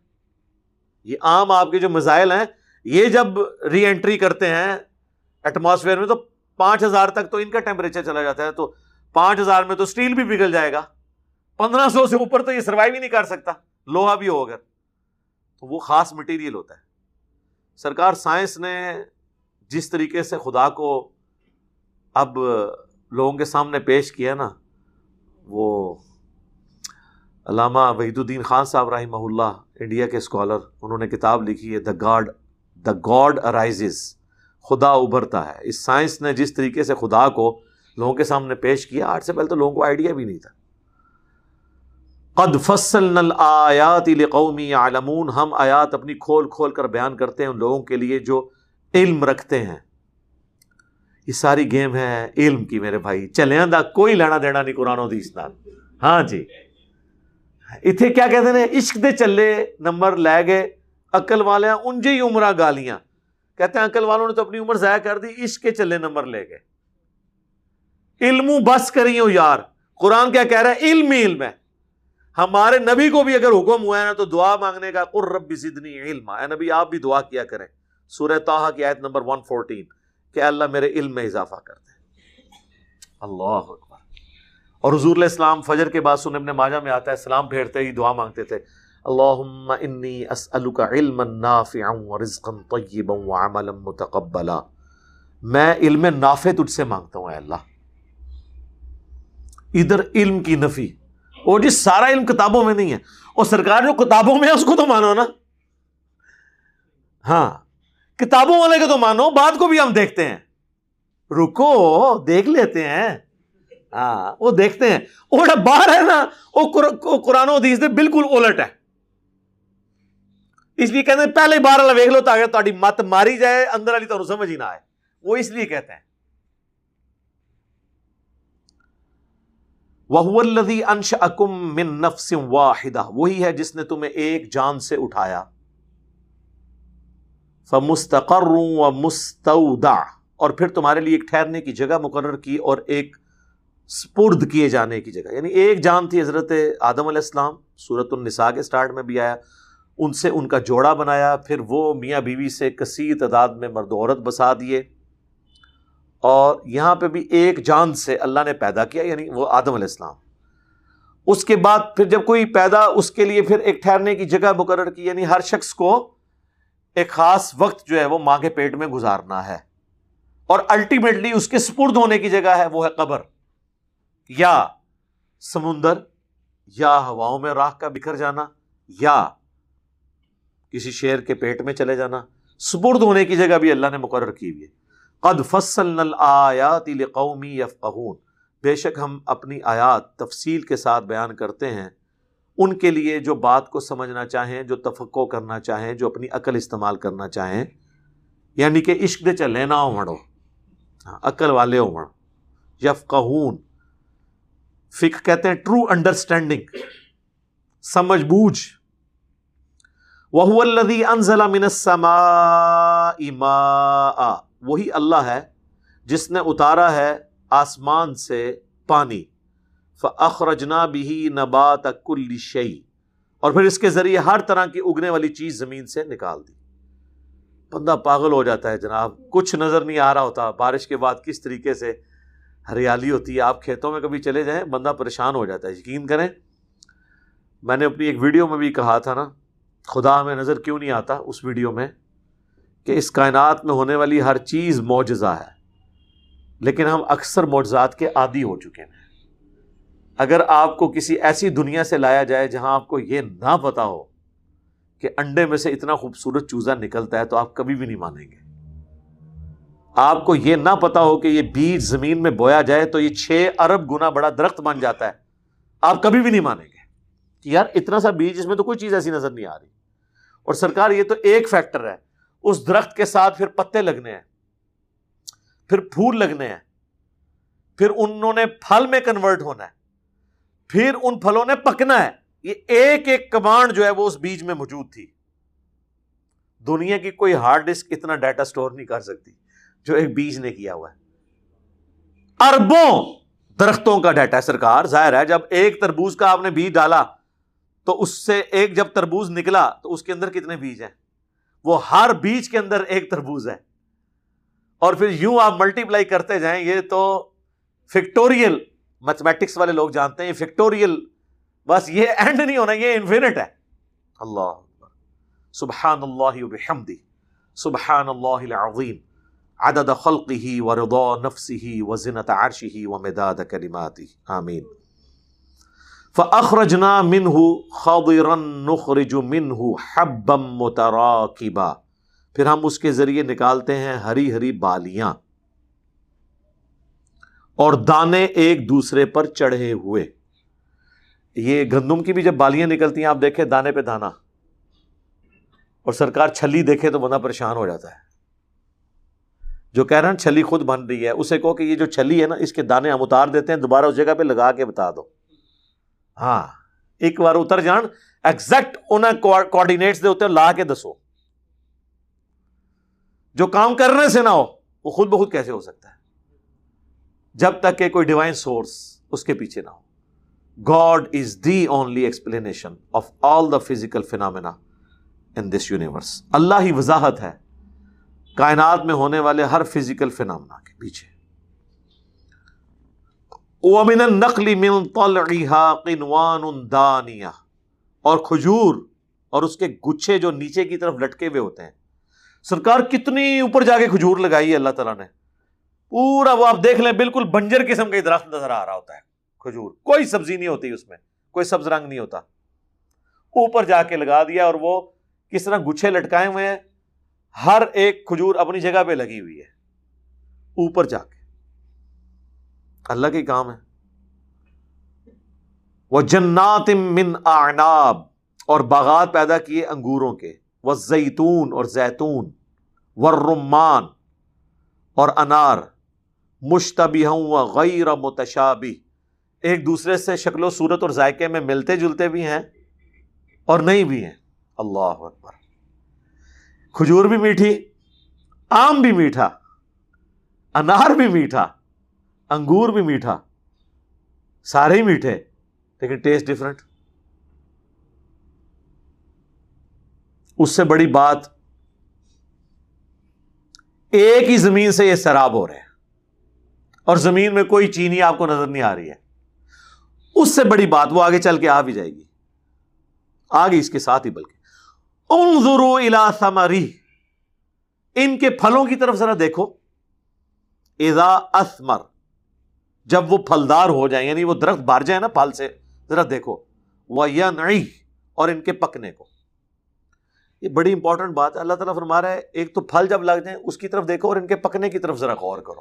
یہ عام آپ کے جو میزائل ہیں، یہ جب ری اینٹری کرتے ہیں ایٹماسفیئر میں تو پانچ ہزار تک تو ان کا ٹیمپریچر چلا جاتا ہے۔ تو پانچ ہزار میں تو اسٹیل بھی پگھل جائے گا۔ پندرہ سو سے اوپر تو یہ سروائو ہی نہیں کر سکتا۔ لوہا بھی ہو اگر۔ تو وہ خاص مٹیریل ہوتا ہے۔ سرکار سائنس نے جس طریقے سے خدا کو اب لوگوں کے سامنے پیش کیا نا، وہ علامہ وحید الدین خان صاحب رحمہ اللہ، انڈیا کے اسکالر انہوں نے کتاب لکھی ہے the God the God arises خدا ابھرتا ہے۔ اس سائنس نے جس طریقے سے خدا کو لوگوں کے سامنے پیش کیا، آج سے پہلے تو لوگوں کو آئیڈیا بھی نہیں تھا۔ قد فصل آیات قومی عالمون ہم آیات اپنی کھول کھول کر بیان کرتے ہیں ان لوگوں کے لیے جو علم رکھتے ہیں۔ یہ ساری گیم ہے علم کی میرے بھائی۔ چلے دا کوئی لینا دینا نہیں قرآن و حدیث نال۔ ہاں جی۔ اتنے کیا کہتے ہیں عشق دے چلے نمبر لے گئے عقل والے انجے ہی عمرہ گالیاں کہتے ہیں عقل والوں نے تو اپنی عمر ضائع کر دی عشق کے چلے نمبر لے گئے علم بس کری ہو یار قرآن کیا کہہ رہا ہے علم ہی علم ہے ہمارے نبی کو بھی اگر حکم ہوا ہے نا تو دعا مانگنے کا قر رب زدنی علم اے نبی آپ بھی دعا کیا کریں سورہ تاہا کی آیت نمبر 114 کہ اللہ میرے علم میں اضافہ کر دے اللہ اکبر اور حضور علیہ السلام فجر کے بعد سن ابن ماجہ میں آتا ہے، سلام پھیرتے ہی دعا مانگتے تھے۔ اللہم انی اسألک علما نافعا ورزقا طیبا وعملا متقبلا۔ میں علم نافع تجھ سے مانگتا ہوں اے اللہ۔ ادھر علم کی نفی۔ وہ جس سارا علم کتابوں میں نہیں ہے، اور سرکار جو کتابوں میں ہے، اس کو تو مانو نا۔ ہاں کتابوں والے کو تو مانو بات کو بھی ہم دیکھتے ہیں۔ رکو، دیکھ لیتے ہیں۔ ہاں۔ وہ دیکھتے ہیں۔ وہ باہر ہے نا، وہ قرآن و حدیث دے بالکل الٹ ہے۔ اس لیے کہتے ہیں، پہلے بار والا ویک لو تاکہ تاری مت ماری جائے، اندر والی تو سمجھ ہی نہ آئے۔ وہ اس لیے کہتے ہیں۔ وہ الدی انش اکم من نفس واحدہ وہی ہے جس نے تمہیں ایک جان سے اٹھایا۔ فمستقر و مستعودہ اور پھر تمہارے لیے ایک ٹھہرنے کی جگہ مقرر کی اور ایک سپرد کیے جانے کی جگہ۔ یعنی ایک جان تھی حضرت آدم علیہ السلام صورت النساء کے سٹارٹ میں بھی آیا، ان سے ان کا جوڑا بنایا، پھر وہ میاں بیوی سے کثیر تعداد میں مرد و عورت بسا دیے۔ اور یہاں پہ بھی ایک جان سے اللہ نے پیدا کیا یعنی وہ آدم علیہ السلام۔ اس کے بعد پھر جب کوئی پیدا، اس کے لیے پھر ایک ٹھہرنے کی جگہ مقرر کی یعنی ہر شخص کو ایک خاص وقت جو ہے وہ ماں کے پیٹ میں گزارنا ہے۔ اور الٹیمیٹلی اس کے سپرد ہونے کی جگہ ہے، وہ ہے قبر۔ یا سمندر یا ہواؤں میں راکھ کا بکھر جانا یا کسی شیر کے پیٹ میں چلے جانا سپرد ہونے کی جگہ بھی اللہ نے مقرر کی ہوئی ہے۔ قد فصل آیات قومی یفقہون بے شک ہم اپنی آیات تفصیل کے ساتھ بیان کرتے ہیں۔ ان کے لیے جو بات کو سمجھنا چاہیں جو تفقع کرنا چاہیں جو اپنی عقل استعمال کرنا چاہیں یعنی کہ عشق دے چلے نہ مڑو ہاں، عقل والے ہو مڑ یفقہون فک کہتے ہیں ٹرو انڈرسٹینڈنگ، سمجھ بوجھ۔ وہ الدی انزلہ منسما وہی اللہ ہے جس نے اتارا ہے آسمان سے پانی۔ فخرجنا بھی نبات کل شعی اور پھر اس کے ذریعے ہر طرح کی اگنے والی چیز زمین سے نکال دی۔ بندہ پاگل ہو جاتا ہے جناب، کچھ نظر نہیں آ رہا ہوتا، بارش کے بعد کس طریقے سے ہریالی ہوتی ہے، آپ کھیتوں میں کبھی چلے جائیں، بندہ پریشان ہو جاتا ہے، یقین کریں؟ میں نے اپنی ایک ویڈیو میں بھی کہا تھا نا، خدا ہمیں نظر کیوں نہیں آتا اس ویڈیو میں کہ اس کائنات میں ہونے والی ہر چیز معجزہ ہے، لیکن ہم اکثر معجزات کے عادی ہو چکے ہیں۔ اگر آپ کو کسی ایسی دنیا سے لایا جائے جہاں آپ کو یہ نہ پتا ہو کہ انڈے میں سے اتنا خوبصورت چوزا نکلتا ہے تو آپ کبھی بھی نہیں مانیں گے۔ آپ کو یہ نہ پتا ہو کہ یہ بیج زمین میں بویا جائے تو یہ چھ ارب گنا بڑا درخت بن جاتا ہے۔ آپ کبھی بھی نہیں مانیں گے۔ کہ یار، اتنا سا بیج اس میں تو کوئی چیز ایسی نظر نہیں آ رہی۔ اور سرکار، یہ تو ایک فیکٹر ہے۔ اس درخت کے ساتھ پھر پتے لگنے ہیں۔ پھر پھول لگنے ہیں۔ پھر انہوں نے پھل میں کنورٹ ہونا ہے۔ پھر ان پھلوں نے پکنا ہے۔ یہ ایک ایک کمانڈ جو ہے وہ اس بیج میں موجود تھی۔ دنیا کی کوئی ہارڈ ڈسک اتنا ڈیٹا سٹور نہیں کر سکتی۔ جو ایک بیج نے کیا ہوا ہے۔ اربوں درختوں کا ڈیٹا سرکار، ظاہر ہے جب ایک تربوز کا آپ نے بیج ڈالا، تو اس سے ایک جب تربوز نکلا، تو اس کے اندر کتنے بیج ہیں؟ وہ ہر بیج کے اندر ایک تربوز ہے۔ اور پھر یوں آپ ملٹی پلائی کرتے جائیں، یہ تو فکٹوریل میتھمیٹکس والے لوگ جانتے ہیں فکٹوریل بس یہ اینڈ نہیں ہونا، یہ انفینٹ ہے۔ اللہ سبحان اللہ بحمدی سبحان اللہ العظیم۔ عدد خلقه ورضا نفسه وزنة عرشه ومداد كلماته. آمین فأخرجنا منه خضرا نخرج منه حبا متراكبا. پھر ہم اس کے ذریعے نکالتے ہیں ہری ہری بالیاں اور دانے ایک دوسرے پر چڑھے ہوئے. یہ گندم کی بھی جب بالیاں نکلتی ہیں، آپ دیکھیں دانے پہ دانا. اور سرکار چھلی دیکھے تو بندہ پریشان ہو جاتا ہے. جو کہہ رہے ہیں چھلی خود بن رہی ہے، اسے کہو کہ یہ جو چھلی ہے نا، اس کے دانے ہم اتار دیتے ہیں، دوبارہ اس جگہ پہ لگا کے بتا دو۔ ہاں ایک بار اتر جان ایگزیکٹ انہیں کوآڈینیٹس دے ہوتے لا کے دسو۔ جو کام کرنے سے نہ ہو، وہ خود بخود کیسے ہو سکتا ہے؟ جب تک کہ کوئی ڈیوائن سورس اس کے پیچھے نہ ہو۔ God is the only explanation of all the physical phenomena in this universe اللہ ہی وضاحت ہے۔ کائنات میں ہونے والے ہر فزیکل فینامنا کے پیچھے۔ نقلی اور کھجور اور اس کے گچھے جو نیچے کی طرف لٹکے ہوئے ہوتے ہیں۔ سرکار کتنی اوپر جا کے کھجور لگائی ہے اللہ تعالیٰ نے۔ پورا وہ آپ دیکھ لیں بالکل بنجر قسم کا درخت نظر آ رہا ہوتا ہے کھجور۔ کوئی سبزی نہیں ہوتی اس میں، کوئی سبز رنگ نہیں ہوتا۔ اوپر جا کے لگا دیا اور وہ کس طرح گچھے لٹکائے ہوئے ہیں۔ ہر ایک کھجور اپنی جگہ پہ لگی ہوئی ہے، اوپر جا کے۔ اللہ کے کام ہے۔ وہ جنات من آناب اور باغات پیدا کیے انگوروں کے۔ وہ زیتون اور زیتون ورمان اور انار مشتبہ و غیر متشابی ایک دوسرے سے شکل و صورت اور ذائقے میں ملتے جلتے بھی ہیں اور نہیں بھی ہیں۔ اللہ اکبر۔ کھجور بھی میٹھی، آم بھی میٹھا، انار بھی میٹھا، انگور بھی میٹھا، سارے ہی میٹھے، لیکن ٹیسٹ ڈفرنٹ اس سے بڑی بات، ایک ہی زمین سے یہ سراب ہو رہے ہیں، اور زمین میں کوئی چینی آپ کو نظر نہیں آ رہی ہے۔ اس سے بڑی بات، وہ آگے چل کے آ بھی جائے گی، آگے اس کے ساتھ ہی بلکہ۔ انظروا الى ثمری۔ ان کے پھلوں کی طرف ذرا دیکھو۔ اذا اسمر جب وہ پھلدار ہو جائیں یعنی وہ درخت بار جائے نا پھل سے، ذرا دیکھو۔ وہ اور ان کے پکنے کو۔ یہ بڑی امپورٹنٹ بات ہے۔ اللہ تعالیٰ فرما رہا ہے، ایک تو پھل جب لگ جائیں، اس کی طرف دیکھو اور ان کے پکنے کی طرف ذرا غور کرو۔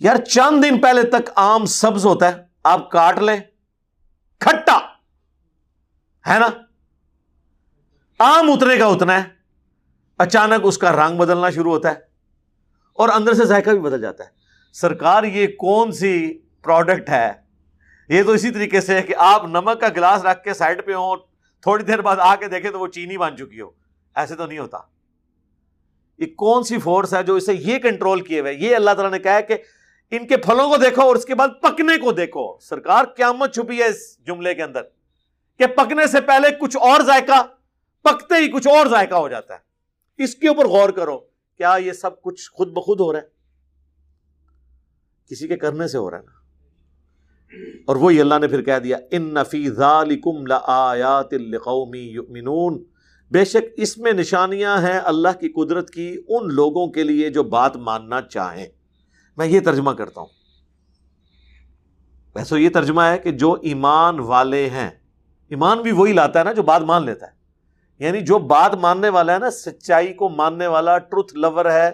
یار، چند دن پہلے تک آم سبز ہوتا ہے، آپ کاٹ لیں، کھٹا۔ ہے نا؟ آم اتنے کا اتنا ہے، اچانک اس کا رنگ بدلنا شروع ہوتا ہے اور اندر سے ذائقہ بھی بدل جاتا ہے۔ سرکار، یہ کون سی پروڈکٹ ہے؟ یہ تو اسی طریقے سے ہے کہ آپ نمک کا گلاس رکھ کے سائڈ پہ ہوں، تھوڑی دیر بعد آ کے دیکھیں تو وہ چینی بن چکی ہو۔ ایسے تو نہیں ہوتا۔ یہ کون سی فورس ہے جو اسے یہ کنٹرول کیے ہوئے یہ اللہ تعالیٰ نے کہا ہے کہ ان کے پھلوں کو دیکھو اور اس کے بعد پکنے کو دیکھو۔ سرکار، قیامت چھپی ہے اس جملے کے اندر کہ پکنے سے پہلے کچھ اور ذائقہ پکتے ہی کچھ اور ذائقہ ہو جاتا ہے۔ اس کے اوپر غور کرو، کیا یہ سب کچھ خود بخود ہو رہا ہے؟ کسی کے کرنے سے ہو رہا ہے نا۔ اور وہی اللہ نے پھر کہہ دیا ان ذالکم لآیات لقوم یؤمنون بے شک اس میں نشانیاں ہیں اللہ کی قدرت کی ان لوگوں کے لیے جو بات ماننا چاہیں۔ میں یہ ترجمہ کرتا ہوں۔ ویسے یہ ترجمہ ہے کہ جو ایمان والے ہیں، ایمان بھی وہی لاتا ہے نا جو بات مان لیتا ہے۔ یعنی جو بات ماننے والا ہے نا، سچائی کو ماننے والا ٹروتھ لور ہے،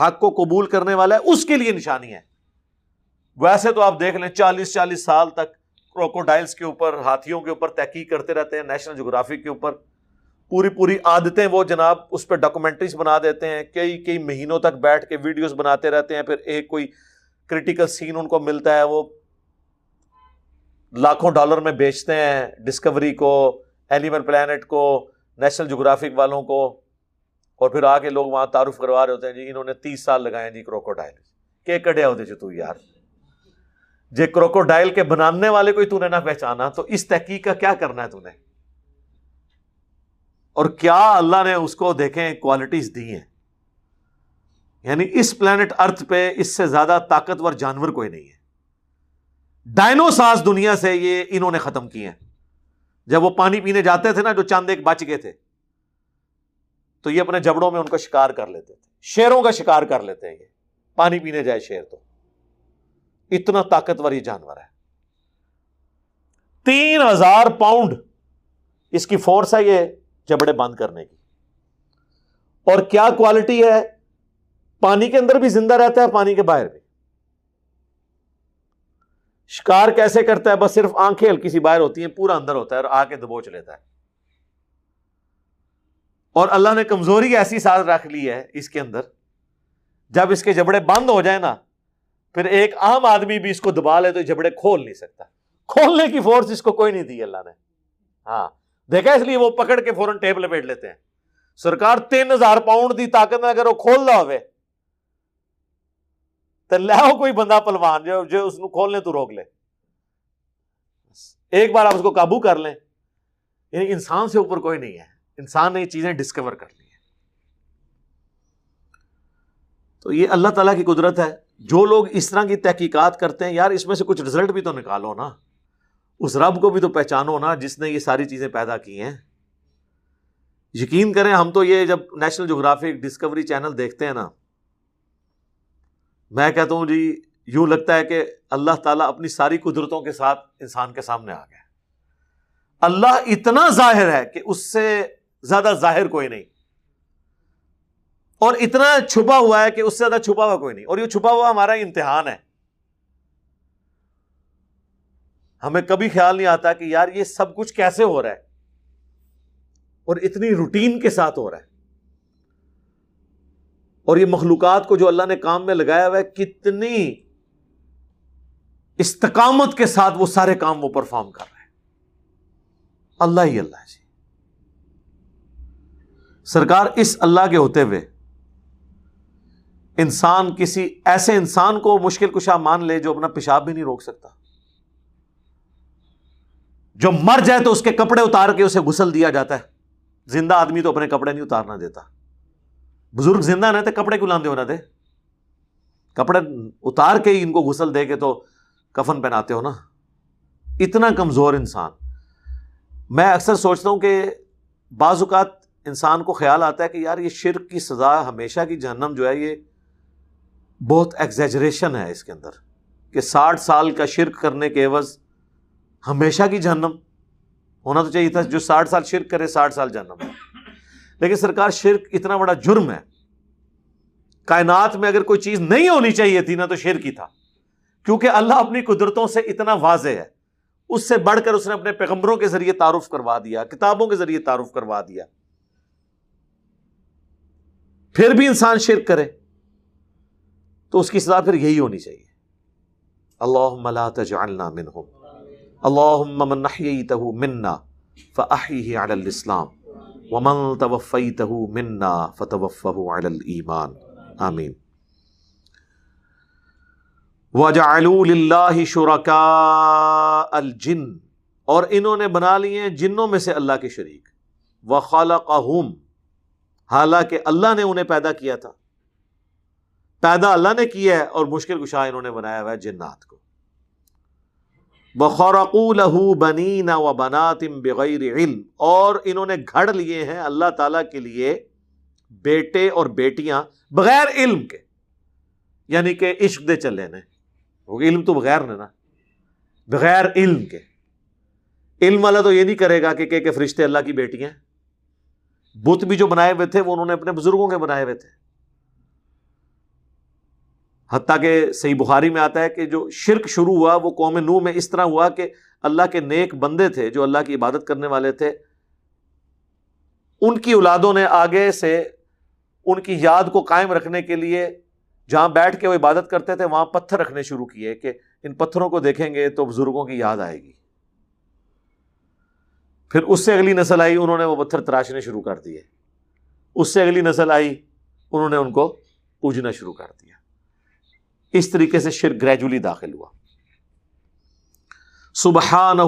حق کو قبول کرنے والا ہے، اس کے لیے نشانی ہے۔ ویسے تو آپ دیکھ لیں، چالیس چالیس سال تک کروکوڈائلس کے اوپر، ہاتھیوں کے اوپر تحقیق کرتے رہتے ہیں نیشنل جغرافی کے اوپر۔ پوری پوری عادتیں وہ جناب اس پہ ڈاکومنٹریز بنا دیتے ہیں، کئی کئی مہینوں تک بیٹھ کے ویڈیوز بناتے رہتے ہیں، پھر ایک کوئی کریٹیکل سین ان کو ملتا ہے، وہ لاکھوں ڈالر میں بیچتے ہیں ڈسکوری کو اینیمل پلانٹ کو نیشنل جغرافک والوں کو اور پھر آ کے لوگ وہاں تعارف کروا رہے ہوتے ہیں جی انہوں نے تیس سال لگائے ہیں جی کروکوڈائل۔ کہ کڈیا ہوتے جو جی تو یار؟ جے کروکوڈائل کے بنانے والے کو تو نے نہ پہچانا، تو اس تحقیق کا کیا کرنا ہے تو نے؟ اور کیا اللہ نے اس کو دیکھیں کوالٹیز دی ہیں؟ یعنی اس پلانٹ ارتھ پہ اس سے زیادہ طاقتور جانور کوئی نہیں ہے۔ ڈائنوساس دنیا سے یہ انہوں نے ختم کیے ہیں۔ جب وہ پانی پینے جاتے تھے نا جو چاند ایک بچ گئے تھے، تو یہ اپنے جبڑوں میں ان کا شکار کر لیتے تھے۔ شیروں کا شکار کر لیتے ہیں یہ۔ پانی پینے جائے شیر تو۔ اتنا طاقتور یہ جانور ہے۔ تین ہزار پاؤنڈ اس کی فورس ہے یہ جبڑے بند کرنے کی۔ اور کیا کوالٹی ہے؟ پانی کے اندر بھی زندہ رہتا ہے پانی کے باہر بھی۔ شکار کیسے کرتا ہے؟ بس صرف آنکھیں ہلکی سی باہر ہوتی ہیں، پورا اندر ہوتا ہے اور آ کے دبوچ لیتا ہے۔ اور اللہ نے کمزوری ایسی ساتھ رکھ لی ہے اس کے اندر، جب اس کے جبڑے بند ہو جائیں نا، پھر ایک عام آدمی بھی اس کو دبا لے تو جبڑے کھول نہیں سکتا۔ کھولنے کی فورس اس کو کوئی نہیں دی اللہ نے۔ ہاں دیکھا اس لیے وہ پکڑ کے فوراً ٹیپ لپیٹ لیتے ہیں۔ سرکار تین ہزار پاؤنڈ دی طاقت اگر وہ کھول رہا ہوئے تو لاؤ کوئی بندہ پلوان جو جو اس کو کھولنے تو روک لے۔ ایک بار آپ اس کو قابو کر لیں۔ یعنی انسان سے اوپر کوئی نہیں ہے۔ انسان نے یہ چیزیں ڈسکور کر لی ہیں۔ تو یہ اللہ تعالیٰ کی قدرت ہے۔ جو لوگ اس طرح کی تحقیقات کرتے ہیں، یار اس میں سے کچھ رزلٹ بھی تو نکالو نا۔ اس رب کو بھی تو پہچانو نا، جس نے یہ ساری چیزیں پیدا کی ہیں۔ یقین کریں، ہم تو یہ جب نیشنل جغرافک ڈسکوری چینل دیکھتے ہیں نا میں کہتا ہوں جی یوں لگتا ہے کہ اللہ تعالیٰ اپنی ساری قدرتوں کے ساتھ انسان کے سامنے آ گیا اللہ اتنا ظاہر ہے کہ اس سے زیادہ ظاہر کوئی نہیں۔ اور اتنا چھپا ہوا ہے کہ اس سے زیادہ چھپا ہوا کوئی نہیں۔ اور یہ چھپا ہوا ہمارا امتحان ہے۔ ہمیں کبھی خیال نہیں آتا کہ یار یہ سب کچھ کیسے ہو رہا ہے۔ اور اتنی روٹین کے ساتھ ہو رہا ہے۔ اور یہ مخلوقات کو جو اللہ نے کام میں لگایا ہوا ہے، کتنی استقامت کے ساتھ وہ سارے کام وہ پرفارم کر رہے ہیں۔ اللہ ہی اللہ جی۔ سرکار اس اللہ کے ہوتے ہوئے انسان، کسی ایسے انسان کو مشکل کشا مان لے جو اپنا پیشاب بھی نہیں روک سکتا۔ جو مر جائے تو اس کے کپڑے اتار کے اسے گسل دیا جاتا ہے۔ زندہ آدمی تو اپنے کپڑے نہیں اتارنا دیتا۔ بزرگ زندہ نہ تھے کپڑے کیوں لاندے ہونا تھے کپڑے اتار کے ہی ان کو گسل دے کے تو کفن پہناتے ہو نا؟ اتنا کمزور انسان۔ میں اکثر سوچتا ہوں کہ بعض اوقات انسان کو خیال آتا ہے کہ یار یہ شرک کی سزا ہمیشہ کی جہنم جو ہے، یہ بہت ایگزیجریشن ہے اس کے اندر کہ ساٹھ سال کا شرک کرنے کے عوض ہمیشہ کی جہنم۔ ہونا تو چاہیے تھا، جو ساٹھ سال شرک کرے، ساٹھ سال جہنم۔ لیکن سرکار شرک اتنا بڑا جرم ہے۔ کائنات میں اگر کوئی چیز نہیں ہونی چاہیے تھی نا تو شرک ہی تھا۔ کیونکہ اللہ اپنی قدرتوں سے اتنا واضح ہے۔ اس سے بڑھ کر اس نے اپنے پیغمبروں کے ذریعے تعارف کروا دیا، کتابوں کے ذریعے تعارف کروا دیا۔ پھر بھی انسان شرک کرے تو اس کی سزا پھر یہی ہونی چاہیے۔ اللہ لا تجعلنا منہم۔ اللہ من نحییتہ منا فأحیہ علی الاسلام۔ ومن توفیتہ منا فتوفہ علی الایمان آمین. وَجَعَلُوا لِلَّهِ شُرَكَاءَ الْجِنِّ. اور انہوں نے بنا لیے جنوں میں سے اللہ کے شریک. وَخَلَقَهُمْ. حالانکہ اللہ نے انہیں پیدا کیا تھا. پیدا اللہ نے کیا ہے اور مشکل کشا انہوں نے بنایا ہوا ہے جنات کو. بخورقول بنی نہ و بناتم بغیر علم۔ اور انہوں نے گھڑ لیے ہیں اللہ تعالی کے لیے بیٹے اور بیٹیاں بغیر علم کے۔ یعنی کہ عشق دے چلے نے۔ علم تو بغیر نے نا۔ بغیر علم کے۔ علم والا تو یہ نہیں کرے گا کہ کہ فرشتے اللہ کی بیٹی ہیں۔ بت بھی جو بنائے ہوئے تھے وہ انہوں نے اپنے بزرگوں کے بنائے ہوئے تھے۔ حتیٰ کہ صحیح بخاری میں آتا ہے کہ جو شرک شروع ہوا، وہ قوم نو میں اس طرح ہوا کہ اللہ کے نیک بندے تھے، جو اللہ کی عبادت کرنے والے تھے، ان کی اولادوں نے آگے سے ان کی یاد کو قائم رکھنے کے لیے جہاں بیٹھ کے وہ عبادت کرتے تھے، وہاں پتھر رکھنے شروع کیے کہ ان پتھروں کو دیکھیں گے تو بزرگوں کی یاد آئے گی۔ پھر اس سے اگلی نسل آئی، انہوں نے وہ پتھر تراشنے شروع کر دیے۔ اس سے اگلی نسل آئی، انہوں نے ان کو پوجنا شروع کر دیا۔ اس طریقے سے شرک گریجولی داخل ہوا۔ سبحان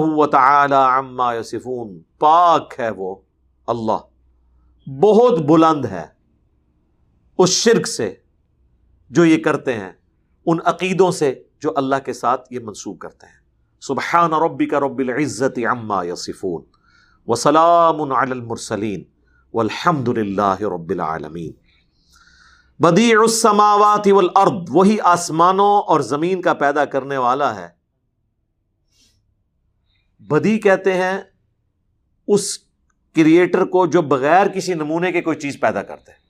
عما یصفون، پاک ہے وہ اللہ، بہت بلند ہے اس شرک سے جو یہ کرتے ہیں، ان عقیدوں سے جو اللہ کے ساتھ یہ منسوخ کرتے ہیں۔ سبحان ربی کا رب العزت عما یصفون۔ وسلام علی المرسلین۔ والحمد للہ رب العالمین۔ بدیع السماوات والارض، وہی آسمانوں اور زمین کا پیدا کرنے والا ہے۔ بدی کہتے ہیں، اس کریٹر کو جو بغیر کسی نمونے کے کوئی چیز پیدا کرتے ہیں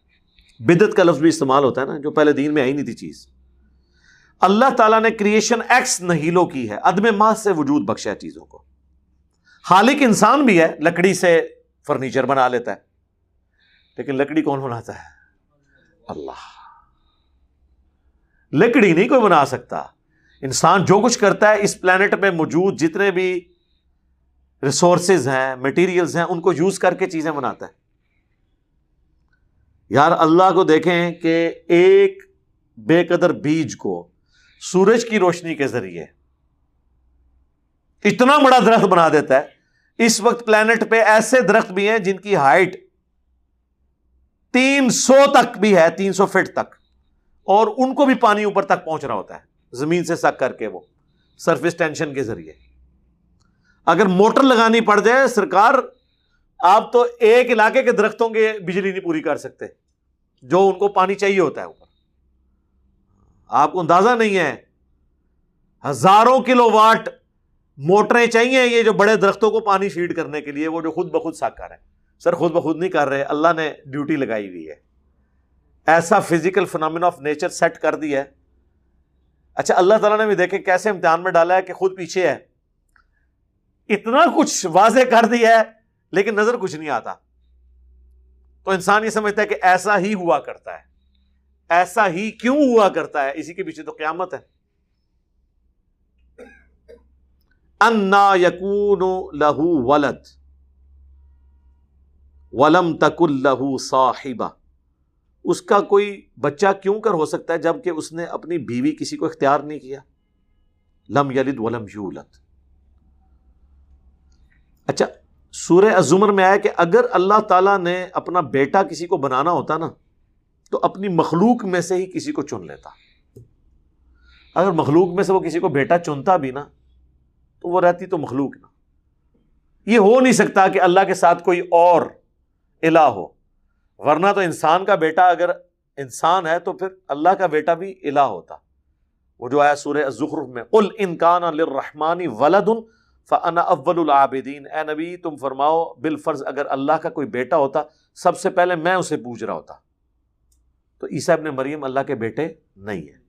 بدت کا لفظ بھی استعمال ہوتا ہے نا، جو پہلے دین میں آئی نہیں تھی چیز۔ اللہ تعالیٰ نے کریشن ایکس نہیلو کی ہے، عدم ماہ سے وجود بخشا ہے چیزوں کو۔ خالق انسان بھی ہے، لکڑی سے فرنیچر بنا لیتا ہے۔ لیکن لکڑی کون بناتا ہے؟ اللہ۔ لکڑی نہیں کوئی بنا سکتا۔ انسان جو کچھ کرتا ہے اس پلانٹ پہ موجود جتنے بھی ریسورسز ہیں مٹیریلز ہیں، ان کو یوز کر کے چیزیں بناتا ہے۔ یار، اللہ کو دیکھیں کہ ایک بے قدر بیج کو سورج کی روشنی کے ذریعے اتنا بڑا درخت بنا دیتا ہے۔ اس وقت پلانٹ پہ ایسے درخت بھی ہیں جن کی ہائٹ تین سو تک بھی ہے، تین سو فٹ تک۔ اور ان کو بھی پانی اوپر تک پہنچ رہا ہوتا ہے، زمین سے سک کر کے وہ، سرفیس ٹینشن کے ذریعے۔ اگر موٹر لگانی پڑ جائے سرکار، آپ تو ایک علاقے کے درختوں کے بجلی نہیں پوری کر سکتے، جو ان کو پانی چاہیے ہوتا ہے اوپر۔ آپ کو اندازہ نہیں ہے، ہزاروں کلو واٹ موٹریں چاہیے یہ جو بڑے درختوں کو پانی فیڈ کرنے کے لیے، وہ جو خود بخود ساک کر ہے سر خود بخود نہیں کر رہے، اللہ نے ڈیوٹی لگائی ہوئی ہے۔ ایسا physical phenomenon of nature set کر دیا ہے۔ اچھا اللہ تعالیٰ نے بھی دیکھے کیسے امتحان میں ڈالا ہے کہ خود پیچھے ہے۔ اتنا کچھ واضح کر دیا ہے، لیکن نظر کچھ نہیں آتا۔ تو انسان یہ سمجھتا ہے کہ ایسا ہی ہوا کرتا ہے۔ ایسا ہی کیوں ہوا کرتا ہے؟ اسی کے پیچھے تو قیامت ہے۔ انا یقون لہو ولد۔ ولم تک لہو صاحبہ۔ اس کا کوئی بچہ کیوں کر ہو سکتا ہے جبکہ اس نے اپنی بیوی کسی کو اختیار نہیں کیا؟ لم یلد ولم یولد۔ اچھا سورہ ازمر میں آیا کہ اگر اللہ تعالیٰ نے اپنا بیٹا کسی کو بنانا ہوتا نا، تو اپنی مخلوق میں سے ہی کسی کو چن لیتا۔ اگر مخلوق میں سے وہ کسی کو بیٹا چنتا بھی نا، تو وہ رہتی تو مخلوق نا۔ یہ ہو نہیں سکتا کہ اللہ کے ساتھ کوئی اور الہ ہو۔ ورنہ تو انسان کا بیٹا اگر انسان ہے تو پھر اللہ کا بیٹا بھی الہ ہوتا۔ وہ جو آیا سورہ الزخرف میں، قل انکان للرحمانی ولدن فانا اول العابدین۔ اے نبی، تم فرماؤ، بالفرض اگر اللہ کا کوئی بیٹا ہوتا، سب سے پہلے میں اسے پوچھ رہا ہوتا۔ تو عیسیٰ ابن مریم اللہ کے بیٹے نہیں ہے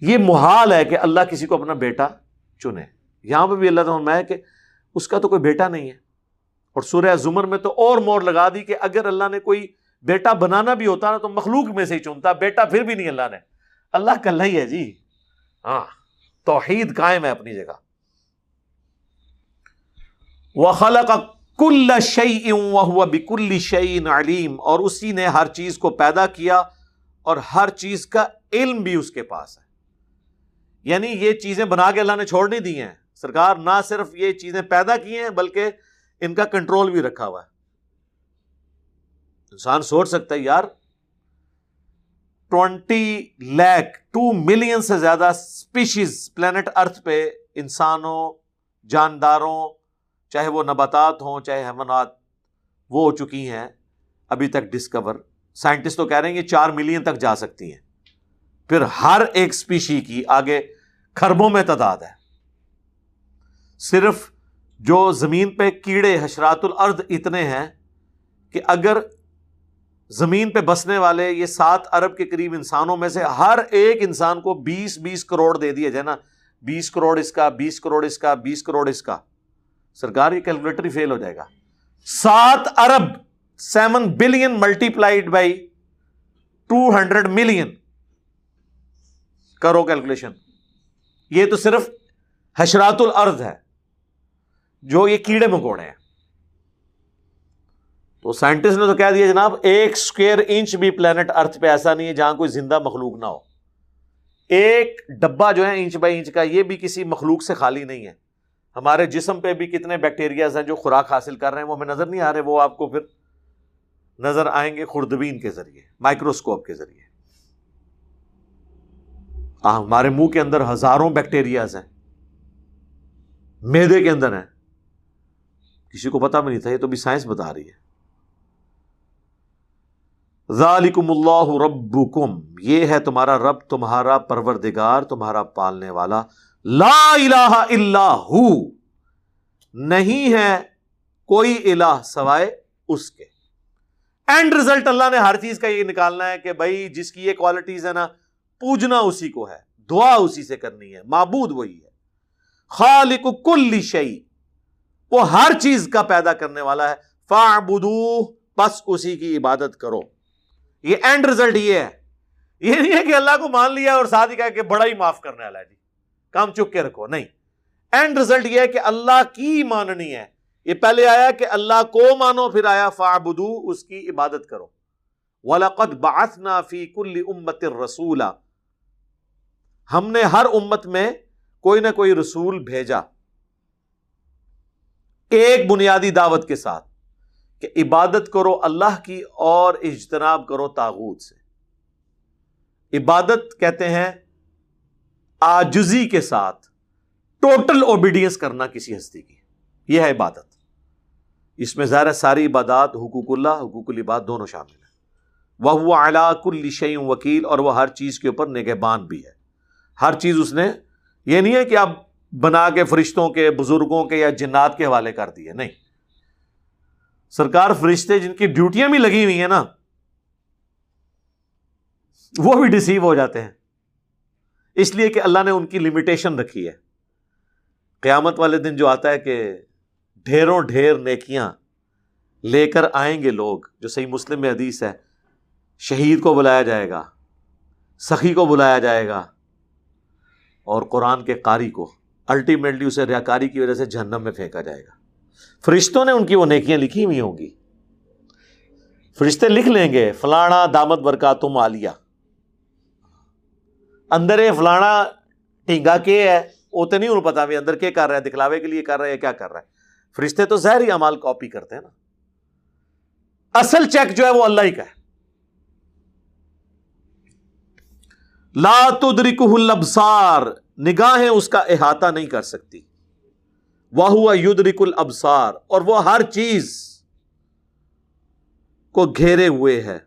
یہ محال ہے کہ اللہ کسی کو اپنا بیٹا چنے۔ یہاں پہ بھی اللہ تعالیٰ ہے کہ اس کا تو کوئی بیٹا نہیں ہے۔ اور سورہ زمر میں تو اور مور لگا دی کہ اگر اللہ نے کوئی بیٹا بنانا بھی ہوتا نا تو مخلوق میں سے ہی چنتا، بیٹا پھر بھی نہیں اللہ نے۔ اللہ کل ہی ہے جی۔ ہاں توحید قائم ہے اپنی جگہ۔ وہ خلق کل شعی ہوا بکل شعین علیم اور اسی نے ہر چیز کو پیدا کیا اور ہر چیز کا علم بھی اس کے پاس ہے۔ یعنی یہ چیزیں بنا کے اللہ نے چھوڑ نہیں دی ہیں۔ سرکار نہ صرف یہ چیزیں پیدا کی ہیں، بلکہ ان کا کنٹرول بھی رکھا ہوا ہے۔ انسان سوچ سکتا ہے، یار، ٹوینٹی لیک ٹو ملین سے زیادہ اسپیشیز پلانٹ ارتھ پہ انسانوں، جانداروں، چاہے وہ نباتات ہوں، چاہے حیوانات، وہ ہو چکی ہیں، ابھی تک ڈسکور سائنٹسٹ تو کہہ رہے ہیں کہ چار ملین تک جا سکتی ہیں۔ پھر ہر ایک اسپیشی کی آگے کھربوں میں تعداد ہے۔ صرف جو زمین پہ کیڑے حشرات الارض اتنے ہیں کہ اگر زمین پہ بسنے والے یہ سات ارب کے قریب انسانوں میں سے ہر ایک انسان کو بیس بیس کروڑ دے دیا جائے نا، بیس کروڑ اس کا، بیس کروڑ اس کا، بیس کروڑ اس کا۔ سرکار یہ کیلکولیٹر فیل ہو جائے گا۔ سات ارب seven billion multiplied by two hundred million. کرو کیلکولیشن۔ یہ تو صرف حشرات الارض ہے۔ جو یہ کیڑے مکوڑے ہیں۔ تو سائنٹسٹ نے تو کہہ دیا جناب، ایک اسکوئر انچ بھی پلانٹ ارتھ پہ ایسا نہیں ہے جہاں کوئی زندہ مخلوق نہ ہو۔ ایک ڈبا جو ہے انچ بائی انچ کا، یہ بھی کسی مخلوق سے خالی نہیں ہے۔ ہمارے جسم پہ بھی کتنے بیکٹیریاز ہیں جو خوراک حاصل کر رہے ہیں، وہ ہمیں نظر نہیں آ رہے، وہ آپ کو پھر نظر آئیں گے خوردبین کے ذریعے، مائکروسکوپ کے ذریعے۔ ہمارے منہ کے اندر ہزاروں بیکٹیریاز ہیں، میدے کے اندر ہے کسی کو پتا بھی نہیں تھا، یہ تو بھی سائنس بتا رہی ہے۔ ذالکم اللہ ربکم، یہ ہے تمہارا رب، تمہارا پروردگار، تمہارا پالنے والا۔ لا الہ الا ہو، نہیں ہے کوئی الہ سوائے اس کے۔ اینڈ ریزلٹ اللہ نے ہر چیز کا یہ نکالنا ہے کہ بھائی، جس کی یہ کوالٹیز ہے نا، پوجنا اسی کو ہے، دعا اسی سے کرنی ہے، معبود وہی ہے۔ خالق کل شعی وہ ہر چیز کا پیدا کرنے والا ہے۔ فاعبدو بس اسی کی عبادت کرو۔ یہ اینڈ ریزلٹ یہ ہے۔ یہ نہیں ہے کہ اللہ کو مان لیا اور ساتھ ہی کہا کہ بڑا ہی معاف کرنے والا ہے جی۔ کام چک کے رکھو، نہیں۔ اینڈ ریزلٹ یہ ہے کہ اللہ کی ماننی ہے۔ یہ پہلے آیا کہ اللہ کو مانو، پھر آیا فعبدو اس کی عبادت کرو۔ وَلَقَدْ بَعَثْنَا فِي كُلِّ أُمَّةٍ رَسُولًا۔ ہم نے ہر امت میں کوئی نہ کوئی رسول بھیجا۔ ایک بنیادی دعوت کے ساتھ کہ عبادت کرو اللہ کی اور اجتناب کرو تاغوت سے۔ عبادت کہتے ہیں آجزی کے ساتھ ٹوٹل اوبیڈینس کرنا کسی ہستی کی۔ یہ ہے عبادت۔ اس میں ظاہر ساری عبادات حقوق اللہ، حقوق العباد دونوں شامل ہیں۔ وہ اعلیٰ کل شعیم وکیل اور وہ ہر چیز کے اوپر نگہبان بھی ہے۔ ہر چیز اس نے، یہ نہیں ہے کہ آپ بنا کے فرشتوں کے، بزرگوں کے یا جنات کے حوالے کر دیے، نہیں۔ سرکار فرشتے جن کی ڈیوٹیاں بھی لگی ہوئی ہیں نا، وہ بھی ڈسیو ہو جاتے ہیں۔ اس لیے کہ اللہ نے ان کی لمیٹیشن رکھی ہے۔ قیامت والے دن جو آتا ہے کہ ڈھیروں ڈھیر نیکیاں لے کر آئیں گے لوگ، جو صحیح مسلم میں حدیث ہے، شہید کو بلایا جائے گا، سخی کو بلایا جائے گا اور قرآن کے قاری کو۔ الٹیمیٹلی اسے ریاکاری کی وجہ سے جہنم میں پھینکا جائے گا۔ فرشتوں نے ان کی وہ نیکیاں لکھی ہوئی ہوں گی۔ فرشتے لکھ لیں گے، فلانا دامت برکا تم آلیا اندر فلانا ٹینگا کے ہے؟ وہ تو نہیں، انہوں پتا بھی اندر کیا کر رہا ہے، دکھلاوے کے لیے کر رہا ہے کیا کر رہا ہے۔ فرشتے تو ظاہری امال کاپی کرتے ہیں نا۔ اصل چیک جو ہے وہ اللہ ہی کا ہے۔ لا تدرکہ الابصار نگاہیں اس کا احاطہ نہیں کر سکتی۔ وہ ہوا یدرک الابصار اور وہ ہر چیز کو گھیرے ہوئے ہے۔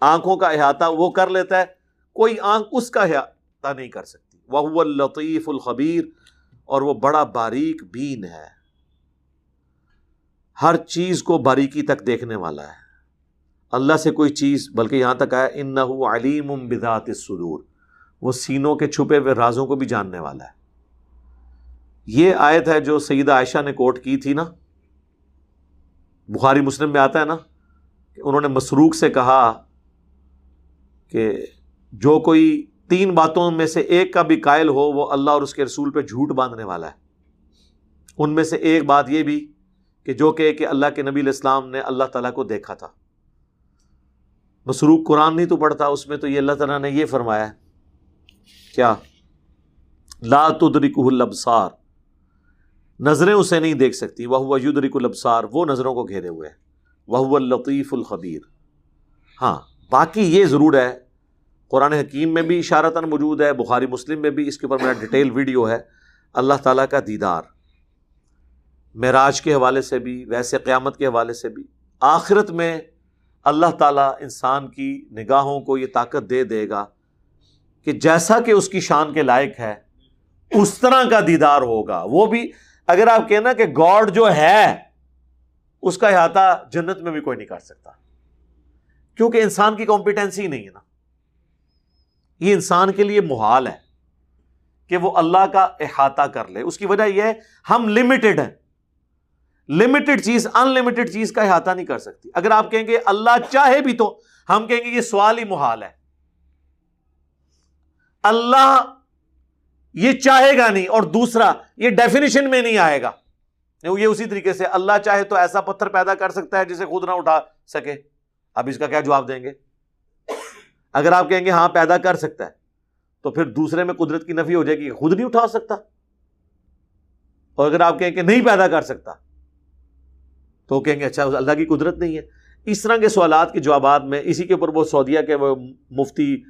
آنکھوں کا احاطہ وہ کر لیتا ہے۔ کوئی آنکھ اس کا احاطہ نہیں کر سکتی۔ وہ لطیف الخبیر اور وہ بڑا باریک بین ہے۔ ہر چیز کو باریکی تک دیکھنے والا ہے۔ اللہ سے کوئی چیز، بلکہ یہاں تک آیا ان نہ علیم بدات سدور وہ سینوں کے چھپے ہوئے رازوں کو بھی جاننے والا ہے۔ یہ آیت ہے جو سیدہ عائشہ نے کوٹ کی تھی نا۔ بخاری مسلم میں آتا ہے نا کہ انہوں نے مسروق سے کہا کہ جو کوئی تین باتوں میں سے ایک کا بھی قائل ہو، وہ اللہ اور اس کے رسول پہ جھوٹ باندھنے والا ہے۔ ان میں سے ایک بات یہ بھی کہ جو کہ کہ اللہ کے نبی الاسلام نے اللہ تعالیٰ کو دیکھا تھا۔ مسروق قرآن نہیں تو پڑھتا، اس میں تو یہ اللہ تعالیٰ نے یہ فرمایا ہے کیا؟ لا تدرک الابصار۔ نظریں اسے نہیں دیکھ سکتی۔ وہ یدرک الابصار۔ وہ نظروں کو گھیرے ہوئے وہ لطیف الخبیر۔ ہاں باقی یہ ضرور ہے۔ قرآن حکیم میں بھی اشارتاً موجود ہے، بخاری مسلم میں بھی۔ اس کے اوپر میرا ڈیٹیل ویڈیو ہے۔ اللہ تعالیٰ کا دیدار۔ معراج کے حوالے سے بھی، ویسے قیامت کے حوالے سے بھی۔ آخرت میں اللہ تعالیٰ انسان کی نگاہوں کو یہ طاقت دے دے گا۔ کہ جیسا کہ اس کی شان کے لائق ہے، اس طرح کا دیدار ہوگا۔ وہ بھی اگر آپ کہنا کہ گاڈ جو ہے، اس کا احاطہ جنت میں بھی کوئی نہیں کر سکتا۔ کیونکہ انسان کی کمپیٹنسی ہی نہیں ہے نا۔ یہ انسان کے لیے محال ہے کہ وہ اللہ کا احاطہ کر لے۔ اس کی وجہ یہ ہے، ہم لمیٹڈ ہیں۔ لمیٹڈ چیز ان لمیٹڈ چیز کا احاطہ نہیں کر سکتی۔ اگر آپ کہیں گے اللہ چاہے بھی تو ہم کہیں گے یہ سوال ہی محال ہے۔ اللہ یہ چاہے گا نہیں اور دوسرا یہ ڈیفینیشن میں نہیں آئے گا۔ یہ اسی طریقے سے اللہ چاہے تو ایسا پتھر پیدا کر سکتا ہے جسے خود نہ اٹھا سکے۔ اب اس کا کیا جواب دیں گے؟ اگر آپ کہیں گے ہاں پیدا کر سکتا ہے، تو پھر دوسرے میں قدرت کی نفی ہو جائے گی، خود نہیں اٹھا سکتا۔ اور اگر آپ کہیں کہ نہیں پیدا کر سکتا، تو کہیں گے اچھا اللہ کی قدرت نہیں ہے۔ اس طرح کے سوالات کے جوابات میں، اسی کے اوپر وہ سعودیہ کے وہ مفتی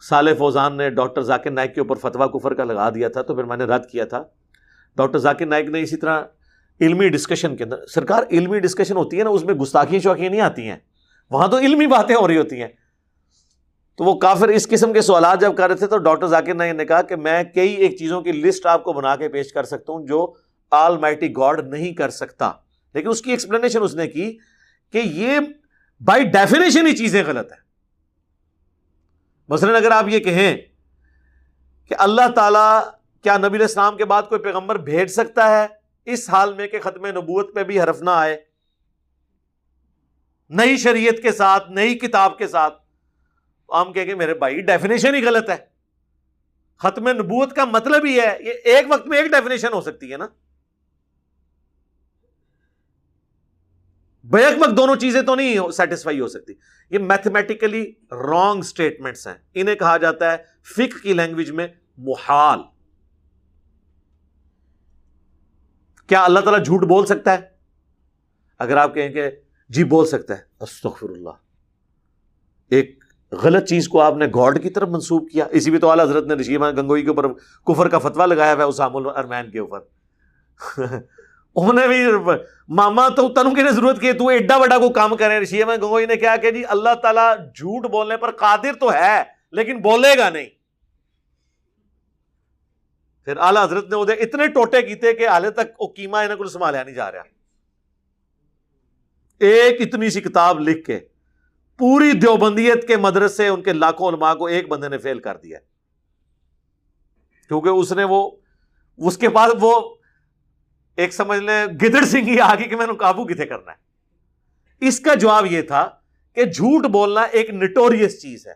صالح فوزان نے ڈاکٹر ذاکر نائک کے اوپر فتویٰ کفر کا لگا دیا تھا تو پھر میں نے رد کیا تھا۔ ڈاکٹر ذاکر نائک نے اسی طرح علمی ڈسکشن کے اندر، سرکار علمی ڈسکشن ہوتی ہے نا، اس میں گستاخی شوقی نہیں آتی ہیں۔ وہاں تو علمی باتیں ہو رہی ہوتی ہیں۔ تو وہ کافر اس قسم کے سوالات جب کر رہے تھے تو ڈاکٹر ذاکر نائک نے کہا کہ میں کئی ایک چیزوں کی لسٹ آپ کو بنا کے پیش کر سکتا ہوں جو آل مائٹی گاڈ نہیں کر سکتا۔ لیکن اس کی ایکسپلینیشن اس نے کی کہ یہ بائی ڈیفینیشن ہی چیزیں غلط ہیں۔ مثلاً اگر آپ یہ کہیں کہ اللہ تعالی کیا نبی السلام کے بعد کوئی پیغمبر بھیج سکتا ہے اس حال میں کہ ختم نبوت پہ بھی حرف نہ آئے؟ نئی شریعت کے ساتھ، نئی کتاب کے ساتھ۔ ہم کہیں گے میرے بھائی ڈیفینیشن ہی غلط ہے۔ ختم نبوت کا مطلب ہی ہے، یہ ایک وقت میں ایک ڈیفینیشن ہو سکتی ہے نا؟ بیک وقت دونوں چیزیں تو نہیں سیٹسفائی ہو سکتی۔ یہ میتھمیٹیکلی رانگ اسٹیٹمنٹس ہیں۔ انہیں کہا جاتا ہے فک کی لینگویج میں محال۔ کیا اللہ تعالیٰ جھوٹ بول سکتا ہے؟ اگر آپ کہیں کہ جی بول سکتا ہے استغفر اللہ ایک غلط چیز کو آپ نے گاڈ کی طرف منسوخ کیا۔ اسی بھی تو اعلیٰ حضرت نے رشیمہ گنگوئی کے اوپر کفر کا فتوا لگایا ہوا ہے اسام الرمین کے اوپر۔ انہوں نے بھی ماما تو تنو کی نے ضرورت کی تو ایڈا بڑا کو کام کرے رشیمہ گنگوئی نے کیا کہ جی اللہ تعالیٰ جھوٹ بولنے پر قادر تو ہے لیکن بولے گا نہیں پھر اعلیٰ حضرت نے وہ اتنے ٹوٹے کیتے کہ حالے تک وہ کیما انہیں کو سنبھالیا نہیں جا رہا ایک اتنی سی کتاب لکھ کے پوری دیوبندیت کے مدرسے ان کے لاکھوں علماء کو ایک بندے نے فیل کر دیا کیونکہ اس نے وہ اس کے بعد وہ ایک سمجھ لیں، گدڑ سنگھ ہی آگے کہ میں نے قابو کتنے کرنا ہے؟ اس کا جواب یہ تھا کہ جھوٹ بولنا ایک نٹوریس چیز ہے۔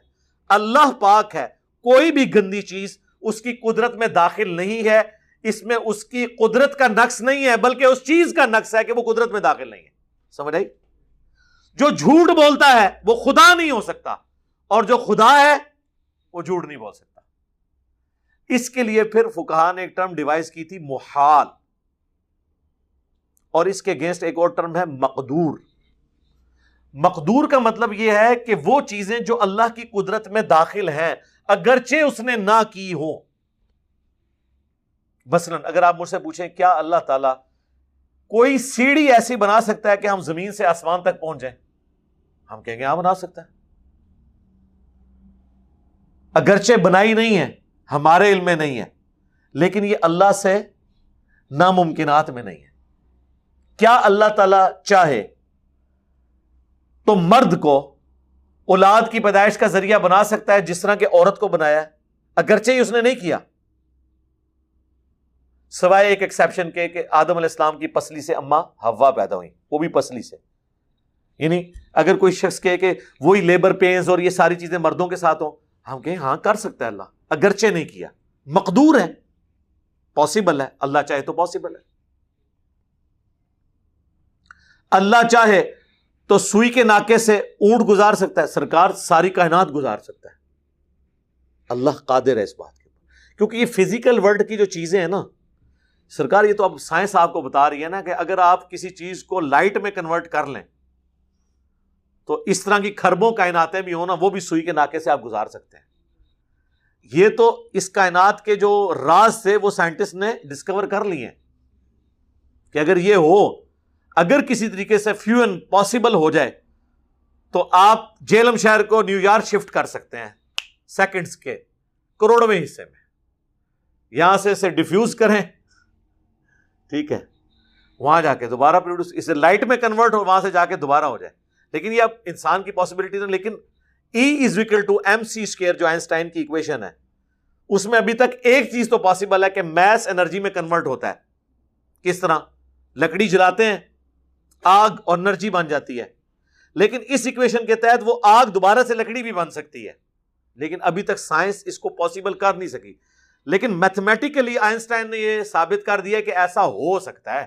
اللہ پاک ہے، کوئی بھی گندی چیز اس کی قدرت میں داخل نہیں ہے۔ اس میں اس کی قدرت کا نقص نہیں ہے، بلکہ اس چیز کا نقص ہے کہ وہ قدرت میں داخل نہیں ہے۔ سمجھ آئی؟ جو جھوٹ بولتا ہے، وہ خدا نہیں ہو سکتا۔ اور جو خدا ہے، وہ جھوٹ نہیں بول سکتا۔ اس کے لیے پھر فکہ نے ایک ٹرم ڈیوائز کی تھی، محال۔ اور اس کے اگینسٹ ایک اور ٹرم ہے مقدور. مقدور کا مطلب یہ ہے کہ وہ چیزیں جو اللہ کی قدرت میں داخل ہیں، اگرچہ اس نے نہ کی ہو مثلاً اگر آپ مجھ سے پوچھیں، کیا اللہ تعالی کوئی سیڑھی ایسی بنا سکتا ہے کہ ہم زمین سے آسمان تک پہنچ جائیں؟ ہم کہیں گے ہاں بنا سکتا ہے. اگرچہ بنائی نہیں ہے، ہمارے علم میں نہیں ہے، لیکن یہ اللہ سے ناممکنات میں نہیں ہے. کیا اللہ تعالی چاہے؟ تو مرد کو اولاد کی پیدائش کا ذریعہ بنا سکتا ہے جس طرح کہ عورت کو بنایا اگرچہ ہی اس نے نہیں کیا۔ سوائے ایک ایکسیپشن کے کہ آدم علیہ السلام کی پسلی سے اما ہوا پیدا ہوئی وہ بھی پسلی سے۔ یعنی اگر کوئی شخص کہے کہ وہی لیبر پینز اور یہ ساری چیزیں مردوں کے ساتھ ہوں، ہم کہیں ہاں کر سکتا ہے اللہ، اگرچہ نہیں کیا۔ مقدور ہے پاسبل ہے، اللہ چاہے تو پاسبل ہے۔ اللہ چاہے تو سوئی کے ناکے سے اونٹ گزار سکتا ہے، سرکار ساری کائنات گزار سکتا ہے۔ اللہ قادر ہے اس بات کے اوپر۔ کیونکہ یہ فزیکل ورلڈ کی جو چیزیں ہیں نا، سرکار یہ تو اب سائنس آپ کو بتا رہی ہے نا کہ اگر آپ کسی چیز کو لائٹ میں کنورٹ کر لیں، تو اس طرح کی کھربوں کائناتیں بھی ہونا وہ بھی سوئی کے ناکے سے آپ گزار سکتے ہیں۔ یہ تو اس کائنات کے جو راز تھے، وہ سائنٹسٹ نے ڈسکور کر لیے ہیں۔ کہ اگر یہ ہو اگر کسی طریقے سے فیون پاسبل ہو جائے، تو آپ جیلم شہر کو نیو یارک شفٹ کر سکتے ہیں سیکنڈز کے کروڑویں حصے میں۔ یہاں سے اسے ڈیفیوز کریں۔ ٹھیک ہے۔ وہاں جا کے دوبارہ پروڈیوس اسے لائٹ میں کنورٹ ہو، وہاں سے جا کے دوبارہ ہو جائے۔ لیکن یہ اب انسان کی پاسبلٹی لیکن E is equal to M C square جو آئنسٹائن کی اکویشن ہے۔ اس میں ابھی تک ایک چیز تو پاسبل ہے کہ میس انرجی میں کنورٹ ہوتا ہے۔ کس طرح؟ لکڑی جلاتے ہیں۔ آگ اور انرجی بن جاتی ہے۔ لیکن اس اکویشن کے تحت وہ آگ دوبارہ سے لکڑی بھی بن سکتی ہے۔ لیکن ابھی تک سائنس اس کو پاسبل کر نہیں سکی۔ لیکن میتھمیٹیکلی آئنسٹائن نے یہ ثابت کر دیا کہ ایسا ہو سکتا ہے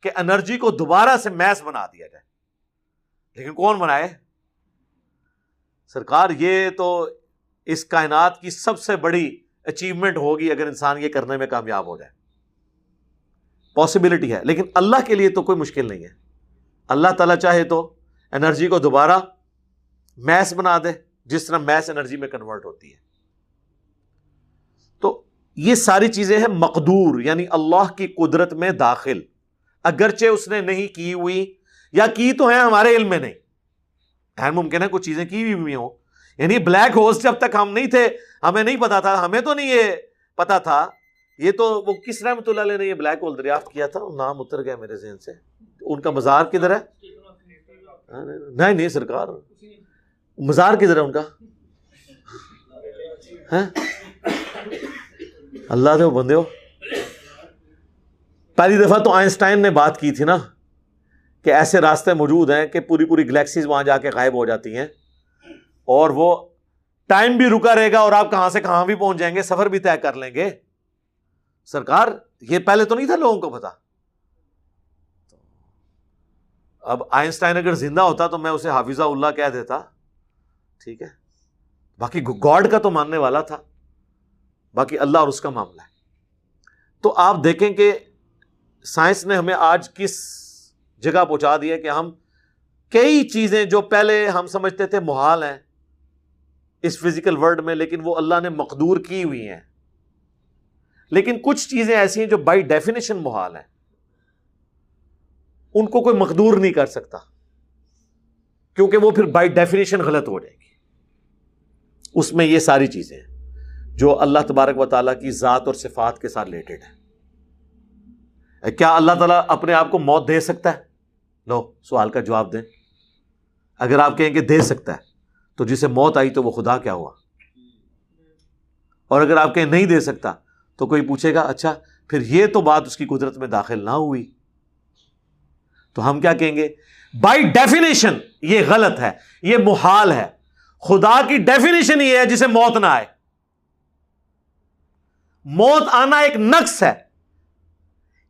کہ انرجی کو دوبارہ سے میس بنا دیا جائے۔ لیکن کون بنائے؟ سرکار، یہ تو اس کائنات کی سب سے بڑی اچیومنٹ ہوگی اگر انسان یہ کرنے میں کامیاب ہو جائے۔ پاسبلٹی ہے، لیکن اللہ کے لیے تو کوئی مشکل نہیں ہے۔ اللہ تعالیٰ چاہے تو انرجی کو دوبارہ میس بنا دے، جس طرح میس انرجی میں کنورٹ ہوتی ہے۔ تو یہ ساری چیزیں ہیں مقدور یعنی اللہ کی قدرت میں داخل۔ اگرچہ اس نے نہیں کی ہوئی، یا کی تو ہیں ہمارے علم میں نہیں۔ ہے ممکن ہے کچھ چیزیں کی ہوئی ہوں۔ یعنی بلیک ہولس جب تک ہم نہیں تھے، ہمیں نہیں پتا تھا، ہمیں تو نہیں یہ پتا تھا۔ یہ تو وہ کس رحمت اللہ علیہ نے یہ بلیک ہول دریافت کیا تھا؟ نام اتر گیا میرے ذہن سے۔ ان کا مزار کدھر ہے؟ ہاں، نہیں نہیں سرکار۔ مزار کدھر ہے ان کا؟ ہاں؟ اللہ دے بندے ہو۔ پہلی دفعہ تو آئنسٹائن نے بات کی تھی نا کہ ایسے راستے موجود ہیں کہ پوری پوری گلیکسیز وہاں جا کے غائب ہو جاتی ہیں اور وہ ٹائم بھی رکا رہے گا اور آپ کہاں سے کہاں بھی پہنچ جائیں گے، سفر بھی طے کر لیں گے۔ سرکار، یہ پہلے تو نہیں تھا لوگوں کو پتا۔ اب آئنسٹائن اگر زندہ ہوتا تو میں اسے حافظہ اللہ کہہ دیتا۔ ٹھیک ہے؟ باقی گاڈ کا تو ماننے والا تھا۔ باقی اللہ اور اس کا معاملہ ہے۔ تو آپ دیکھیں کہ سائنس نے ہمیں آج کس جگہ پہنچا دیا کہ ہم کئی چیزیں جو پہلے ہم سمجھتے تھے، محال ہیں اس فزیکل ورلڈ میں، لیکن وہ اللہ نے مقدور کی ہوئی ہیں۔ لیکن کچھ چیزیں ایسی ہیں جو بائی ڈیفینیشن محال ہیں۔ ان کو کوئی مقدور نہیں کر سکتا۔ کیونکہ وہ پھر بائی ڈیفینیشن غلط ہو جائے گی۔ اس میں یہ ساری چیزیں ہیں جو اللہ تبارک و تعالیٰ کی ذات اور صفات کے ساتھ ریلیٹڈ ہے کیا اللہ تعالیٰ اپنے آپ کو موت دے سکتا ہے؟ لو، سوال کا جواب دیں۔ اگر آپ کہیں کہ دے سکتا ہے، تو جسے موت آئی تو وہ خدا کیا ہوا؟ اور اگر آپ کہیں نہیں دے سکتا تو کوئی پوچھے گا اچھا پھر یہ تو بات اس کی قدرت میں داخل نہ ہوئی۔ تو ہم کیا کہیں گے؟ بائی ڈیفینیشن یہ غلط ہے، یہ محال ہے۔ خدا کی ڈیفینیشن یہ ہے جسے موت نہ آئے۔ موت آنا ایک نقص ہے۔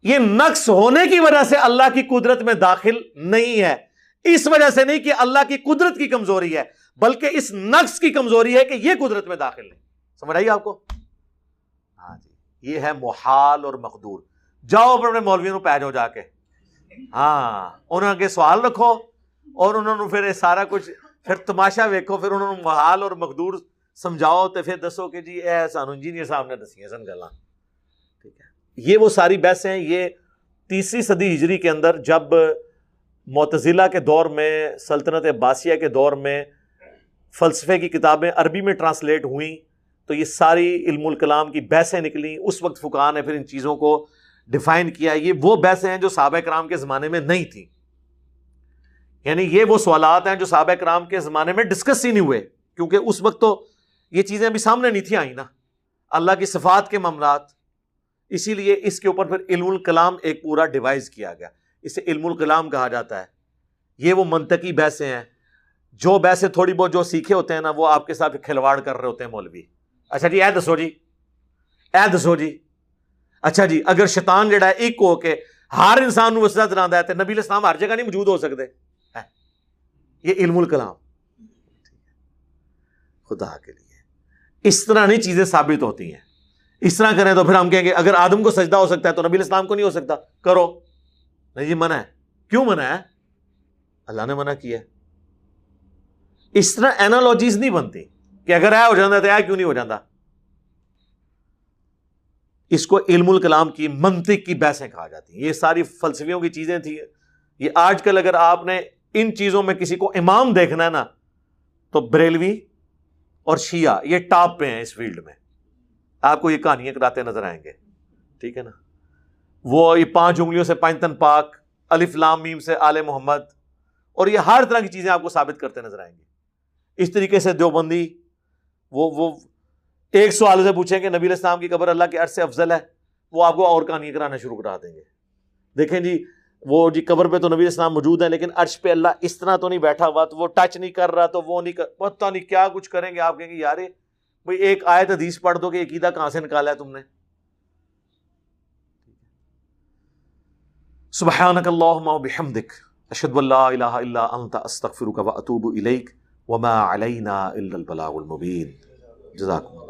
یہ نقص ہونے کی وجہ سے اللہ کی قدرت میں داخل نہیں ہے۔ اس وجہ سے نہیں کہ اللہ کی قدرت کی کمزوری ہے، بلکہ اس نقص کی کمزوری ہے کہ یہ قدرت میں داخل نہیں۔ سمجھ آئیے آپ کو؟ یہ ہے محال اور مقدور۔ جاؤ اپنے مولویوں پہ جاؤ جا کے۔ ہاں انہوں نے سوال رکھو اور انہوں نے پھر سارا کچھ پھر تماشا ویکو پھر انہوں نے محال اور مقدور سمجھاؤ تو پھر دسو کہ جی اے سانو انجینئر صاحب نے دسی سن گلا ٹھیک ہے۔ یہ وہ ساری بحث ہیں، یہ تیسری صدی ہجری کے اندر جب معتزلہ کے دور میں، سلطنت عباسیہ کے دور میں فلسفے کی کتابیں عربی میں ٹرانسلیٹ ہوئیں۔ تو یہ ساری علم الکلام کی بحثیں نکلیں، اس وقت فقہ نے پھر ان چیزوں کو ڈیفائن کیا، یہ وہ بحثیں ہیں جو صحابہ کرام کے زمانے میں نہیں تھیں۔ یعنی یہ وہ سوالات ہیں جو صحابہ کرام کے زمانے میں ڈسکس ہی نہیں ہوئے، کیونکہ اس وقت تو یہ چیزیں ابھی سامنے نہیں تھیں آئی نا۔ اللہ کی صفات کے معاملات، اسی لیے اس کے اوپر پھر علم الکلام ایک پورا ڈیوائز کیا گیا۔ اسے علم الکلام کہا جاتا ہے۔ یہ وہ منطقی بحثیں ہیں، جو بحثیں تھوڑی بہت جو سیکھے ہوتے ہیں نا، وہ آپ کے ساتھ کھلواڑ کر رہے ہوتے ہیں مولوی۔ اچھا جی اے دسو جی۔ اے دسو جی۔ اچھا جی اگر شیطان جڑا ہے، ایک ہو کے ہر انسان وسعت چلا ہے تو نبی اسلام ہر جگہ نہیں موجود ہو سکتے ہاں۔ یہ علم الکلام۔ خدا کے لیے۔ اس طرح نہیں چیزیں ثابت ہوتی ہیں۔ اس طرح کریں تو پھر ہم کہیں گے، اگر آدم کو سجدہ ہو سکتا ہے تو نبی اسلام کو نہیں ہو سکتا۔ کرو۔ نہیں جی منع ہے۔ کیوں منع ہے؟ اللہ نے منع کیا اس طرح اینالوجیز نہیں بنتی۔ کہ اگر ہے ہو جاتا تو کیوں نہیں ہو جاتا اس کو علم الکلام کی منطق کی بحثیں کہا جاتی ہیں۔ یہ ساری فلسفیوں کی چیزیں تھیں۔ یہ آج کل اگر آپ نے ان چیزوں میں کسی کو امام دیکھنا ہے نا، تو بریلوی اور شیعہ یہ ٹاپ پہ ہیں اس فیلڈ میں۔ آپ کو یہ کہانیاں کراتے نظر آئیں گے۔ ٹھیک ہے نا؟ وہ یہ پانچ انگلیوں سے پانچتن پاک، الف لام میم سے آل محمد، اور یہ ہر طرح کی چیزیں آپ کو ثابت کرتے نظر آئیں گے۔ اس طریقے سے دیوبندی وہ وہ ایک سوال سے پوچھیں کہ نبی علیہ السلام کی قبر اللہ کے عرص سے افضل ہے، وہ آپ کو اور کہانی کرانا شروع کرا دیں گے۔ دیکھیں جی وہ جی قبر پہ تو نبی السلام موجود ہے لیکن عرش پہ اللہ اس طرح تو نہیں بیٹھا ہوا، تو وہ ٹچ نہیں کر رہا، تو وہ نہیں کر، پتہ نہیں کیا کچھ کریں گے، آپ کہیں گے یار بھائی ایک آیت حدیث پڑھ دو کہ عقیدہ کہاں سے نکالا ہے تم نے؟ سبحانک اللہم و بحمدک، اشہد واللہ الہ الا انت، استغفرک و اتوب الیک، وما علینا الا البلاغ المبین۔ جزاکم اللہ